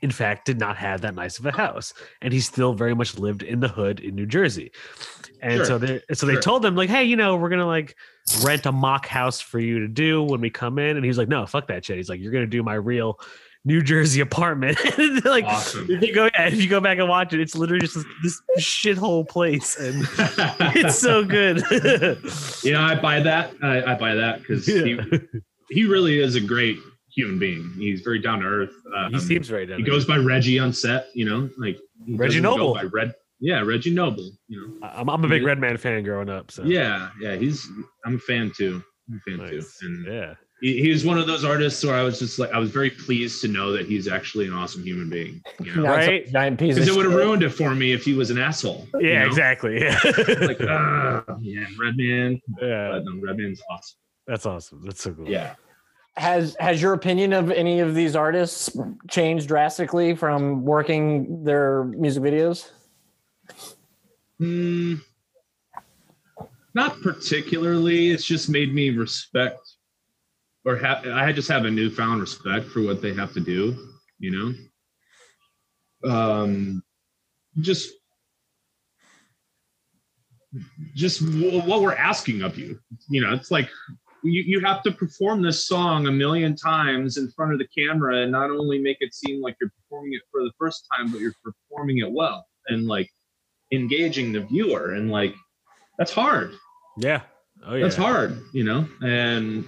in fact did not have that nice of a house and he still very much lived in the hood in New Jersey. And Sure. so they so they Sure. told him like hey, you know, we're going to like rent a mock house for you to do when we come in and he was like no, fuck that shit. He's like you're going to do my real New Jersey apartment. Like Awesome. if you go yeah, if you go back and watch it, it's literally just this, this shithole place and it's so good. yeah, I buy that. I, I buy that because Yeah. he, he really is a great human being. He's very down to earth. Um, he seems right. he goes by Reggie on set, you know, like he Reggie Noble. By Red, yeah, Reggie Noble. You know, I'm, I'm a big Redman fan growing up. So yeah, yeah. He's I'm a fan too. I'm a fan Nice. too. And Yeah. He, he was one of those artists where I was just like, I was very pleased to know that he's actually an awesome human being. You know, Right? Giant piece because it would have ruined it for me if he was an asshole. you Yeah, know? exactly. Yeah. Like, ah, yeah, Redman. yeah. But no, Redman's awesome. That's awesome. That's so cool. Yeah. Has has your opinion of any of these artists changed drastically from working their music videos? Hmm. not particularly. It's just made me respect, or ha- I just have a newfound respect for what they have to do. You know, um, just just w- what we're asking of you. You know, it's like you, you have to perform this song a million times in front of the camera and not only make it seem like you're performing it for the first time, but you're performing it well and like engaging the viewer and like that's hard Yeah. Oh yeah. that's hard you know and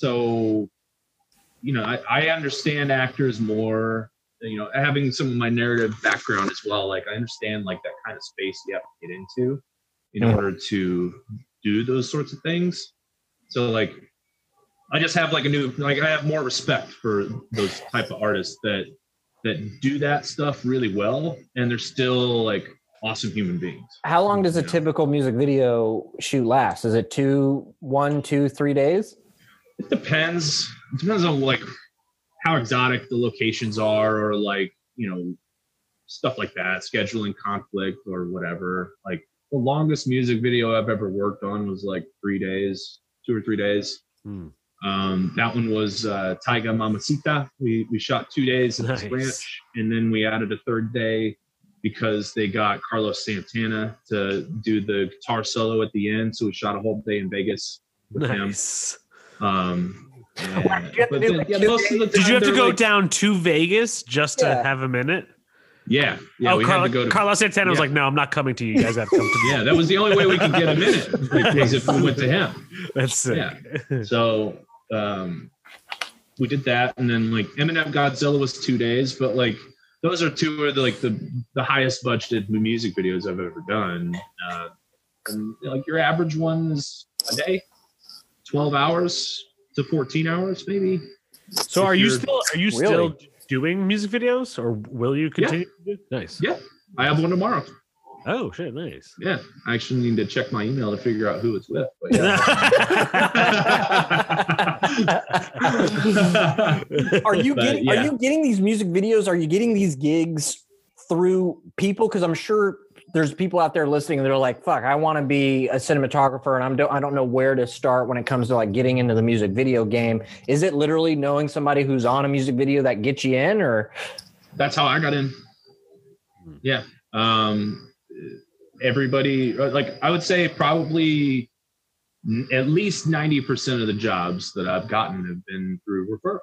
so you know I, I understand actors more you know having some of my narrative background as well like i understand like that kind of space you have to get into in Mhm. order to do those sorts of things so like i just have like a new like i have more respect for those type of artists that that do that stuff really well and they're still like awesome human beings How long does a typical music video shoot last? Is it two, one, two, three days? It depends. It depends on like how exotic the locations are, or like you know stuff like that, scheduling conflict or whatever. Like the longest music video I've ever worked on was like three days, two or three days. Hmm. Um, that one was uh, Tyga Mamacita. We we shot two days at Nice. this ranch, and then we added a third day because they got Carlos Santana to do the guitar solo at the end. So we shot a whole day in Vegas with him. Nice. Um, and- you have to but then, yeah, most of the Did you have to go like- down to Vegas just to Yeah. have a minute? Yeah, yeah. oh, we Carl- had to go to Carlos Santana was like, "No, I'm not coming to you. You guys have to come to me." Yeah, that was the only way we could get a minute like, was if we went to him. That's sick. Yeah. So um, we did that, and then like Eminem Godzilla was two days, but like those are two of the like the the highest budgeted music videos I've ever done. Uh, and like your average one is a day, twelve hours to fourteen hours, maybe. So If are you still are you Really? still doing music videos, or will you continue? to do? Nice. Yeah. I have one tomorrow. Oh shit, nice. Yeah, I actually need to check my email to figure out who it's with. But yeah. are you But, getting yeah. are you getting these music videos? Are you getting these gigs through people? Because I'm sure there's people out there listening and they're like, "Fuck, I want to be a cinematographer, and I'm do- I don't know where to start when it comes to like getting into the music video game." Is it literally knowing somebody who's on a music video that gets you in, or that's how I got in. Yeah. Um, everybody, uh, like, I would say probably at least 90% of the jobs that I've gotten have been through referral.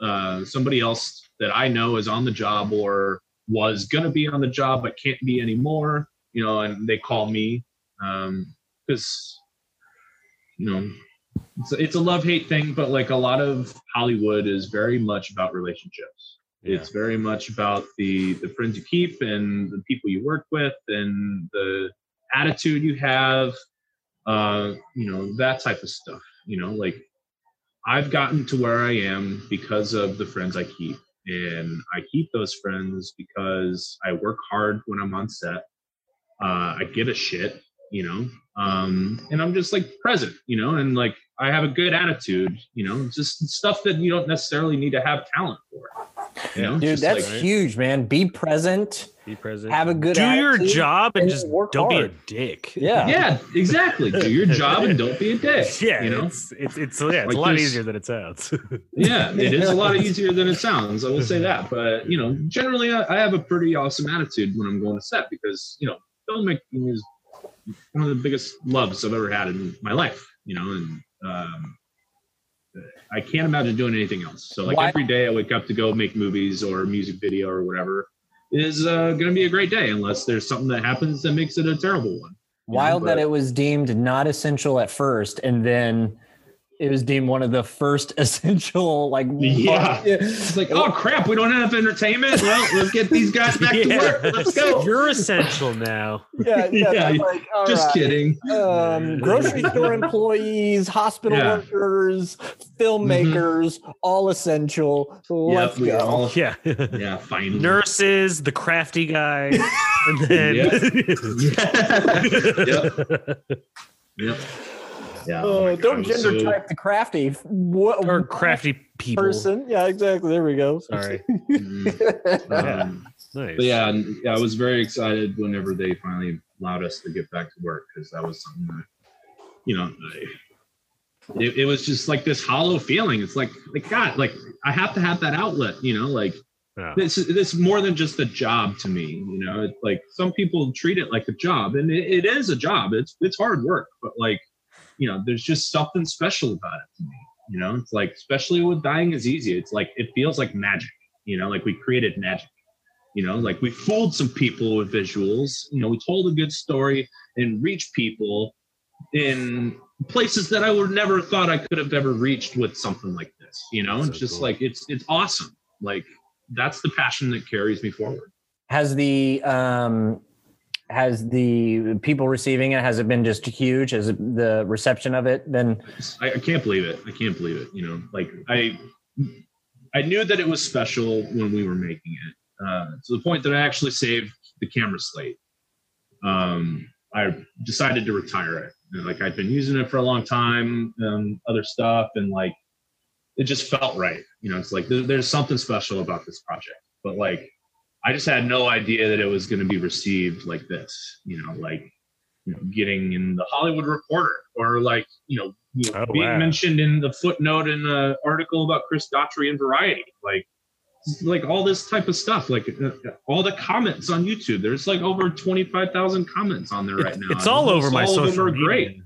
Uh, somebody else that I know is on the job or was going to be on the job but can't be anymore, you know, and they call me Um because, you know, it's, it's a love hate thing, but like a lot of Hollywood is very much about relationships. It's very much about the the friends you keep and the people you work with and the attitude you have, uh, you know, that type of stuff. You know, like I've gotten to where I am because of the friends I keep. And I keep those friends because I work hard when I'm on set. Uh, I give a shit, you know, um, and I'm just like present, you know, and like I have a good attitude, you know, just stuff that you don't necessarily need to have talent for. You know, dude, that's like- huge, man. Be present, Be present. have a good do your job and and just work don't be a dick. Yeah. yeah, exactly. Do your job and don't be a dick. Yeah, you know. it's it's it's, yeah, it's Like a lot easier than it sounds. Yeah, it is a lot easier than it sounds. I will say that. But you know, generally, I, I have a pretty awesome attitude when I'm going to set because you know, filmmaking is one of the biggest loves I've ever had in my life. You know, and um, I can't imagine doing anything else. So like Why- every day I wake up to go make movies or music video or whatever is uh, going to be a great day unless there's something that happens that makes it a terrible one. you know, Wild that it was deemed not essential at first, and then it was deemed one of the first essential. Like, Yeah. It's like, oh crap, we don't have entertainment. Well, let's get these guys back to work. Let's go. You're essential now. yeah, yeah. Yeah, like, all Just right. kidding. Um, grocery store employees, hospital Yeah. workers, filmmakers, all essential. Let's Yep, we go. all- Yeah. yeah, finally. Nurses, the crafty guy, and then yep. Yep. Yeah. Oh, don't gender type the crafty. What or crafty people. person? Yeah, exactly. There we go. Sorry. Mm, Yeah. um, Nice. but yeah, yeah, I was very excited whenever they finally allowed us to get back to work because that was something that, you know, I, it, it was just like this hollow feeling. It's like, like God, like I have to have that outlet, you know, like Yeah. this this is more than just a job to me you know it's like some people treat it like a job and it, it is a job it's it's hard work but like you know there's just something special about it to me you know? It's like especially with dying is easy. It's like it feels like magic you know? Like we created magic you know? Like we fooled some people with visuals you know? We told a good story and reached people in places that i would never thought i could have ever reached with something like this you know? So it's just cool. like it's it's awesome. Like that's the passion that carries me forward. Has the um has the people receiving it has it been just huge? Has the reception of it been I, I can't believe it. I can't believe it. You know, like I, I knew that it was special when we were making it, uh, to the point that I actually saved the camera slate. Um, I decided to retire it And, like I'd been using it for a long time, um, other stuff, and like it just felt right. You know, it's like there, there's something special about this project, but like I just had no idea that it was going to be received like this. You know, like you know, getting in the Hollywood Reporter or like you know, you know Oh, being wow. mentioned in the footnote in an article about Chris Daughtry in Variety, like like all this type of stuff, like uh, all the comments on YouTube. There's like over twenty five thousand comments on there right now. It's all over my all them social are media. great.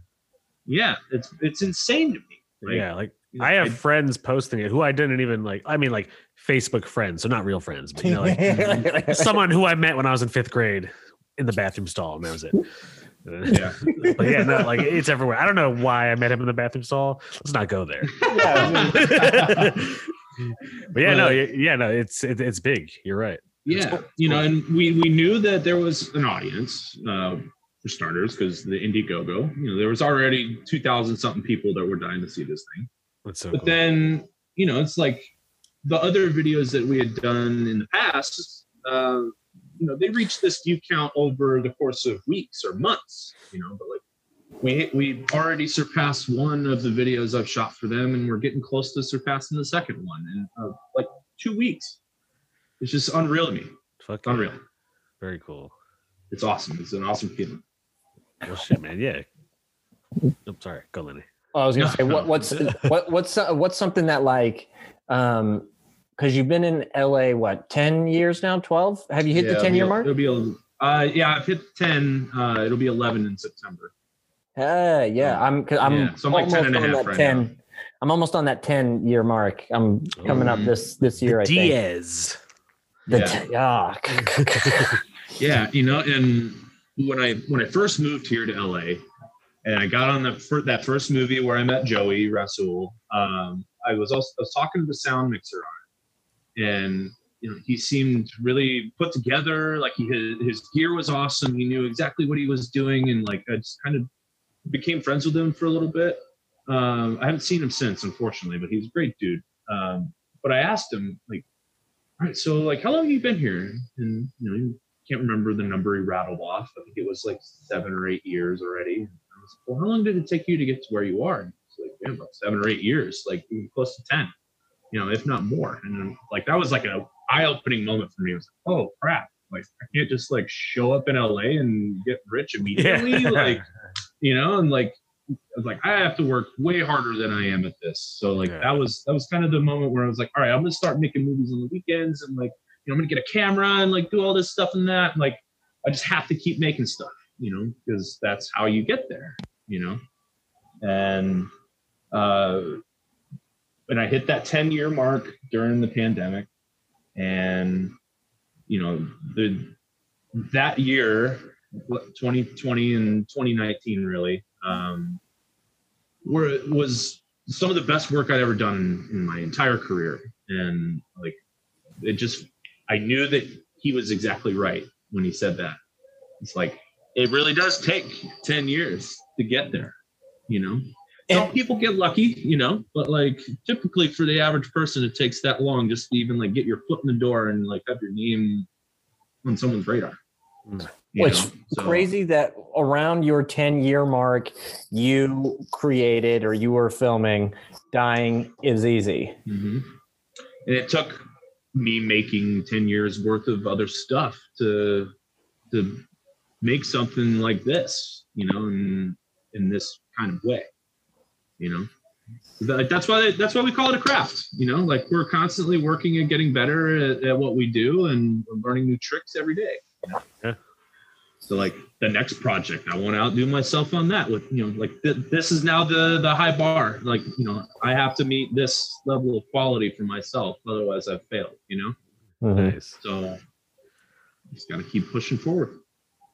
Yeah, it's it's insane to me. Like, yeah, like I have friends posting it who I didn't even like. I mean, like Facebook friends, so not real friends, but you know, like someone who I met when I was in fifth grade in the bathroom stall, and that was it. yeah. but yeah, no, like it's everywhere. I don't know why I met him in the bathroom stall. Let's not go there. Yeah. but yeah, no, But- yeah, no, it's it, it's big. You're right. yeah you know and we we knew that there was an audience uh, for starters because the indiegogo you know there was already 2000 something people that were dying to see this thing That's so but cool. then you know it's like the other videos that we had done in the past uh, you know they reached this view count over the course of weeks or months you know but like we we already surpassed one of the videos I've shot for them, and we're getting close to surpassing the second one in uh, like two weeks. It's just unreal to me. Fuck unreal. Very cool. It's awesome. It's an awesome feeling. Well, shit, man. Yeah. I'm sorry. Go, Lenny. I was gonna say what what's what what's what's something that like um because you've been in LA what 10 years now 12 have you hit Yeah, the 10 year mark It'll be a, uh, yeah, I've hit ten. Uh, it'll be eleven in September. uh, yeah I'm 'cause I'm Yeah, so I'm like 10 and a almost on half that right 10 now. I'm almost on that 10 year mark I'm coming up this this year I think Diaz. the Yeah. t- ah. Yeah, you know, and when I when I first moved here to LA, and I got on the fir- that first movie where I met Joey Rasul, um, I was also I was talking to the sound mixer on it, and you know he seemed really put together. Like he his, his gear was awesome. He knew exactly what he was doing, and like I just kind of became friends with him for a little bit. Um, I haven't seen him since, unfortunately, but he's a great dude. Um, but I asked him like, all right, so like, how long have you been here? And you know, can't remember the number he rattled off. I think it was like seven or eight years already. And I was like, well, how long did it take you to get to where you are? And he's like, yeah, about seven or eight years, like close to 10, you know, if not more. And then, like, that was like an eye opening moment for me. I was like, oh crap. Like, I can't just like show up in LA and get rich immediately. Yeah. Like, you know, and like, I was like, I have to work way harder than I am at this. So like Yeah. that was that was kind of the moment where I was like, all right, I'm gonna start making movies on the weekends and like you know, I'm gonna get a camera and like do all this stuff and that. And, like, I just have to keep making stuff, you know, because that's how you get there, you know. And uh, and I hit that 10 year mark during the pandemic, and you know, the that year, 2020 and 2019, really, um, were was some of the best work I'd ever done in, in my entire career, and like it just I knew that he was exactly right when he said that. It's like it really does take 10 years to get there, you know. Some And- people get lucky, you know, but like typically for the average person, it takes that long just to even like get your foot in the door and like have your name on someone's radar. Mm. you Which know? So- crazy that around your 10 year mark you created or you were filming dying is easy hmm And it took me making 10 years worth of other stuff to to make something like this, you know, in in this kind of way. You know. That's why that's why we call it a craft, you know, like we're constantly working and getting better at, at what we do and learning new tricks every day. you know? Yeah. So like the next project, I want to outdo myself on that. With you know, like th- this is now the the high bar. Like you know, I have to meet this level of quality for myself, otherwise I've failed. You know, Mhm. Nice. so just got to keep pushing forward.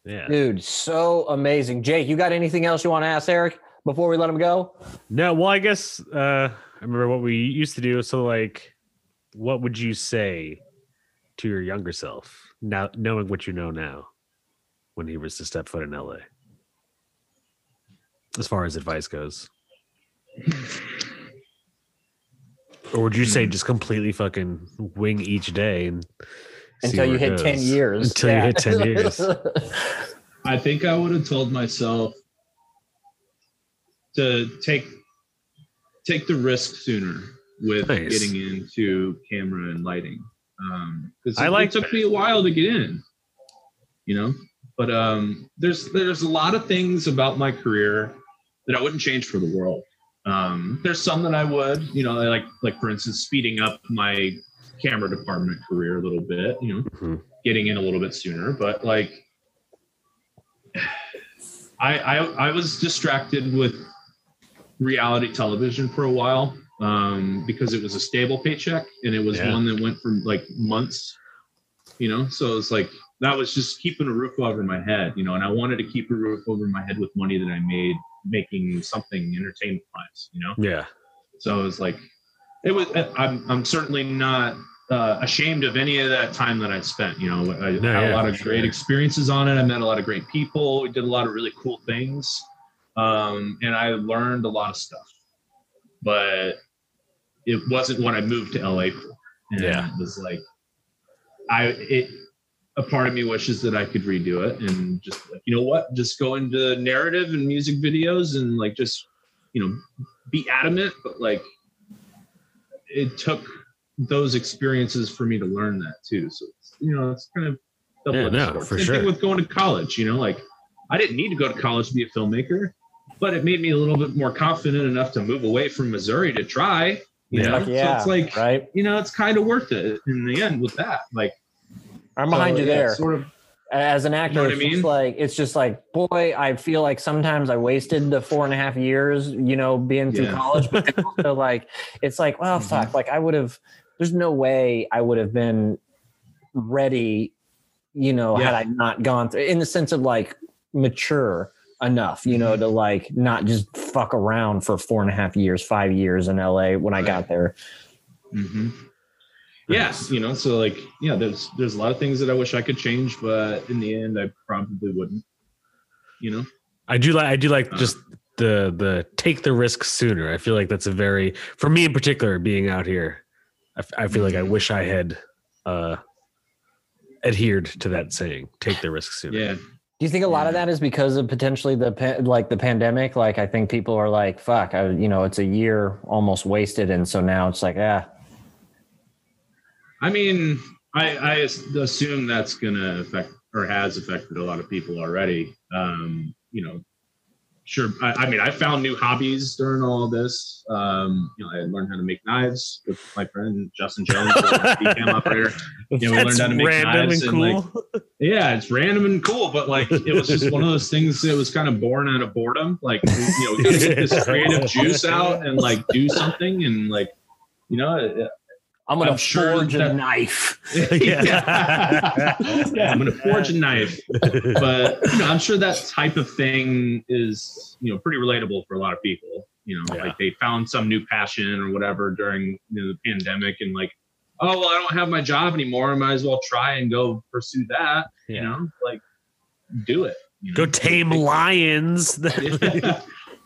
Yeah. dude so amazing jake you got anything else you want to ask Aric before we let him go No, well, I guess uh I remember what we used to do. So like what would you say to your younger self now knowing what you know now when he was to step foot in LA? As far as advice goes. Or would you say just completely fucking wing each day and until you where it hit 10 years Until you hit 10 years. I think I would have told myself to take take the risk sooner with Nice. getting into camera and lighting. Um, because I it, like it took me a while to get in, you know. But um, there's there's a lot of things about my career that I wouldn't change for the world. Um, there's some that I would, you know, like like for instance, speeding up my camera department career a little bit, you know, Mhm. getting in a little bit sooner. But like, I I, I was distracted with reality television for a while um, because it was a stable paycheck and it was Yeah. one that went for like months, you know. So it's like that was just keeping a roof over my head, you know. And I wanted to keep a roof over my head with money that I made making something entertainment wise, you know. Yeah. So it was like, it was. I'm I'm certainly not uh, ashamed of any of that time that I spent. You know, I No, had yeah, a lot of sure. great experiences on it. I met a lot of great people. We did a lot of really cool things, um, and I learned a lot of stuff. But it wasn't what I moved to LA for. And Yeah. it was like, I it. A part of me wishes that I could redo it and just like, you know what, just go into narrative and music videos and like just, you know, be adamant, but like it took those experiences for me to learn that too. So it's, you know, it's kind of double-edged Yeah, no, for Same sure. thing with going to college. You know, like I didn't need to go to college to be a filmmaker, but it made me a little bit more confident enough to move away from Missouri to try. You Yeah. know, Fuck so yeah, it's like right? you know, it's kind of worth it in the end with that. Like I'm behind so, you yeah, there. Sort of. As an actor, know what it's I mean? just like it's just like, boy, I feel like sometimes I wasted the four and a half years, you know, being through Yeah. college. But also like it's like, well, Mhm. fuck. Like I would have there's no way I would have been ready, you know, had I not gone through in the sense of like mature enough, you know, to like not just fuck around for four and a half years, five years in LA when I got there. hmm Yes, you know, so like, yeah, there's there's a lot of things that I wish I could change, but in the end, I probably wouldn't. You know. I do like I do like Uh. just the the take the risk sooner. I feel like that's a very for me in particular being out here. I, f- I feel like I Mm-hmm. wish I had uh adhered to that saying, take the risk sooner. Yeah. Do you think a lot of that is because of potentially the like the pandemic? Like I think people are like, "Fuck," I, you know, it's a year almost wasted, and so now it's like, ah, I mean, I, I assume that's going to affect or has affected a lot of people already. Um, you know, sure. I, I mean, I found new hobbies during all this. Um, you know, I learned how to make knives with my friend Justin Jones, the cam operator. Yeah, we learned how to make random knives and and, cool. like, Yeah, it's random and cool, but like it was just one of those things that was kind of born out of boredom. Like, you know, get this creative juice out and like do something and like, you know, I'm gonna I'm sure forge a knife. yeah. yeah, I'm gonna forge a knife. But you know, I'm sure that type of thing is you know pretty relatable for a lot of people. You know, Yeah. like they found some new passion or whatever during you know, the pandemic, and like, oh well, I don't have my job anymore. I might as well try and go pursue that. You know, like do it. You Go tame Take- lions.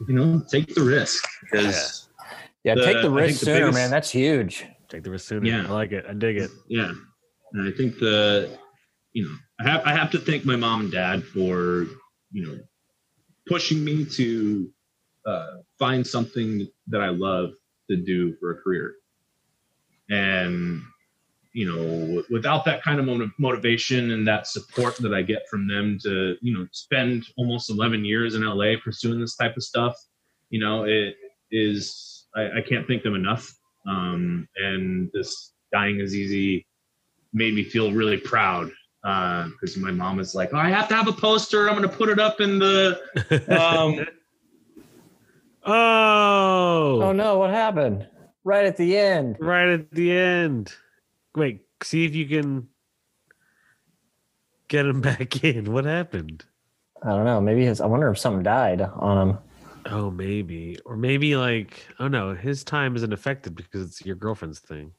You know, take the risk because Yeah, The- take the risk the sooner, biggest- man. That's huge. Take the risk sooner. Yeah. I like it. I dig it. yeah and i think the you know i have i have to thank my mom and dad for you know pushing me to uh, find something that i love to do for a career and you know w- without that kind of motiv- motivation and that support that i get from them to you know spend almost 11 years in la pursuing this type of stuff you know it is i, I can't thank them enough um, and this dying is easy made me feel really proud because my mom is like, oh, I have to have a poster. I'm going to put it up in the. Um, oh, Oh no, what happened? Right at the end. right at the end. Wait, see if you can get him back in. What happened? I don't know. Maybe his. I wonder if something died on him. Oh, maybe, or maybe like, oh no, his time isn't affected because it's your girlfriend's thing.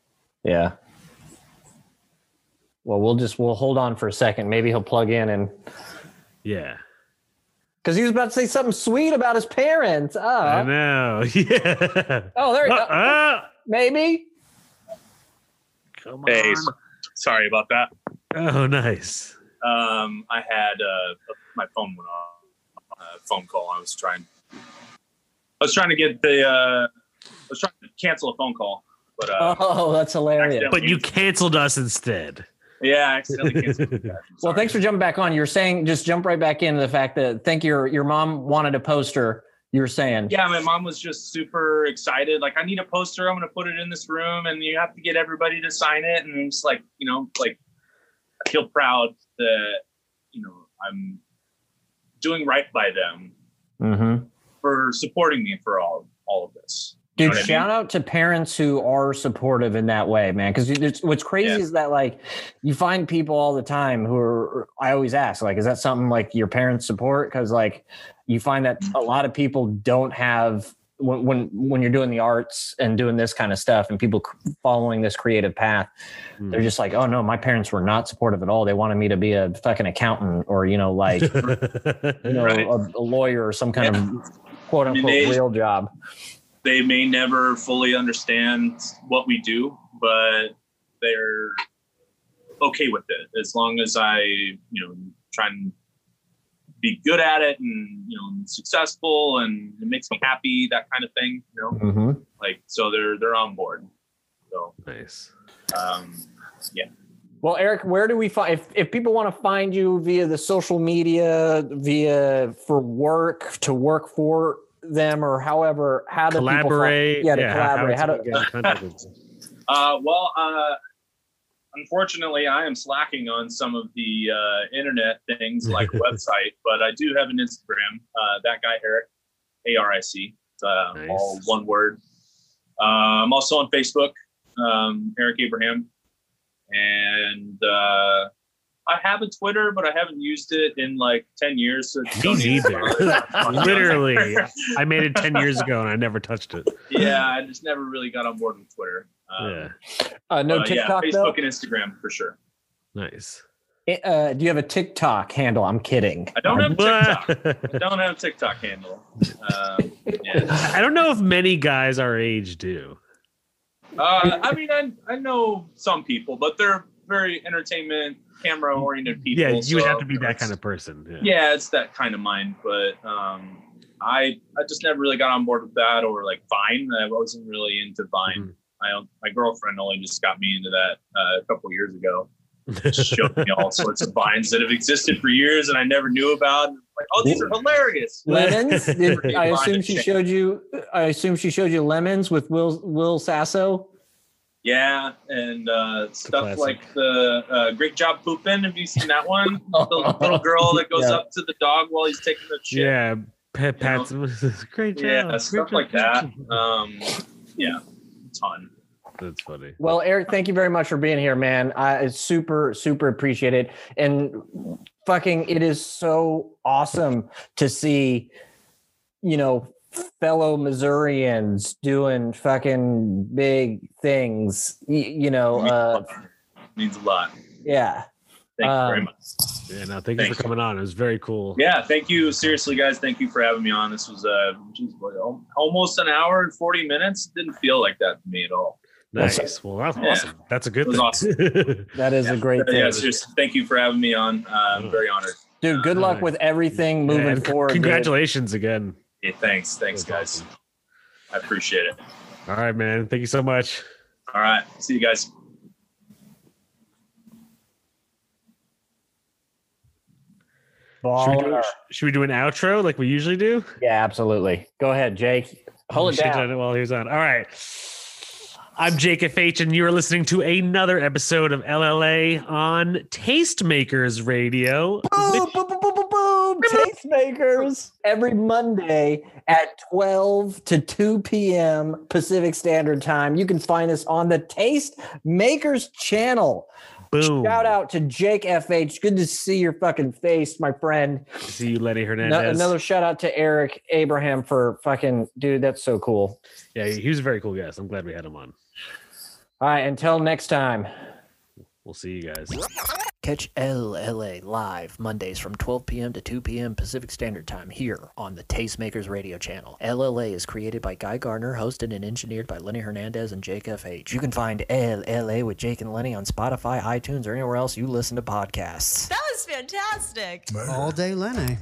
Yeah. Well, we'll just we'll hold on for a second. Maybe he'll plug in and Yeah, because he was about to say something sweet about his parents. I Uh, know. Yeah. oh, there you Uh, go. uh, Maybe. come Hey, on. s- sorry about that. Oh, nice. Um, I had uh, my phone went off. Uh, phone call. I was trying. Was trying to get the. Uh, I was trying to cancel a phone call, but uh, Oh, that's hilarious. But you canceled us instead. yeah, I accidentally canceled. Well, thanks for jumping back on. You're saying just jump right back into the fact that I think your your mom wanted a poster. You were saying, Yeah, my mom was just super excited. Like, I need a poster. I'm going to put it in this room, and you have to get everybody to sign it. And it's like, you know, like I feel proud that you know I'm doing right by them mm-hmm. For supporting me for all all of this. Dude, know what I shout out to parents who are supportive in that way, man. Because what's crazy Yeah. is that like you find people all the time who are. I always ask, like, is that something like your parents support? Because like you find that a lot of people don't have when when when you're doing the arts and doing this kind of stuff, and people following this creative path, Hmm. they're just like, oh no, my parents were not supportive at all. They wanted me to be a fucking accountant or you know like you know Right. a, a lawyer or some kind of quote I mean, unquote they- real job. They may never fully understand what we do, but they're okay with it as long as I, you know, try and be good at it and you know successful and it makes me happy that kind of thing you know Mm-hmm. like so they're they're on board so nice. um yeah Well, Aric, where do we find if, if people want to find you via the social media, via for work to work for them, or however, how do Collaborate. People find, yeah, to collaborate. How, to do get in contact with- uh well uh unfortunately i am slacking on some of the uh internet things like website but i do have an instagram uh that guy aric a-r-i-c uh, Nice. all one word uh, i'm also on facebook um aric abraham and uh I have a Twitter, but I haven't used it in like ten years. So Me don't use neither. Literally, I made it ten years ago and I never touched it. yeah, I just never really got on board with Twitter. Um, Yeah, uh, no uh, yeah, TikTok Facebook though? and Instagram for sure. nice. Uh, do you have a TikTok handle? I'm kidding. I don't have TikTok. I I don't have TikTok handle. Um, yeah. don't know if many guys our age do. uh, I mean, I, I know some people, but they're very entertainment, camera oriented people. Yeah, you would have to be that kind of person. Yeah. Yeah, it's that kind of mind, but um, I I just never really got on board with that or like Vine. I wasn't really into Vine. Mhm. My my girlfriend only just got me into that uh, a couple years ago. Showed me all sorts of vines that have existed for years and I never knew about. And like, oh, these are hilarious. Lemons? Did, I assume she showed you. I assume she showed you lemons with Will Will Sasso. Yeah, and uh, stuff classic. like the uh, "Great Job Pooping." Have you seen that one? the little girl that goes Yeah. up to the dog while he's taking the shit. Yeah, Pat, Pat's great job. yeah, great stuff job, like that. Um, yeah, ton. That's funny. Well, Aric, thank you very much for being here, man. I super, super appreciate it. And fucking, it is so awesome to see, you know, fellow Missourians doing fucking big things. Y- you know, uh, means a lot. yeah. Thank you very Um, much. Yeah, no, thank you for coming on. It was very cool. Yeah, thank you. Seriously, guys, thank you for having me on. This was uh, geez, what, al- almost an hour and forty minutes. Didn't feel like that to me at all. Nice. Well, that's Yeah. awesome. That's a good It was thing. That is a great Uh, yeah, thing. seriously, thank you for having me on. Uh, I'm very honored. Dude, good luck Nice. with everything moving Yeah, and c- forward. dude. Congratulations again. Yeah, thanks, thanks, That's guys. awesome. I appreciate it. All right, man. Thank you so much. All right, see you guys. Should we, do, should we do an outro like we usually do? Yeah, absolutely. Go ahead, Jake. Hold We it down. done it while he was on. All right. I'm Jake FH, and you are listening to another episode of LLA on Tastemakers Radio. Boom, boom, boom, boom, boom, boom. Tastemakers every Monday at 12 to 2 p.m. Pacific Standard Time. You can find us on the Taste Makers channel. Boom. Shout out to Jake FH. Good to see your fucking face, my friend. See you, Lenny No- Hernandez. another shout out to Aric Abraham for fucking dude. That's so cool. yeah, he was a very cool guest. I'm glad we had him on. All right, until next time. We'll see you guys. Catch LLA live Mondays from 12 p.m. to 2 p.m. Pacific Standard Time here on the Tastemakers Radio channel. LLA is created by Guy Gardner, hosted and engineered by Lenny Hernandez and Jake FH. You can find LLA with Jake and Lenny on Spotify, iTunes, or anywhere else you listen to podcasts. That was fantastic. All day Lenny.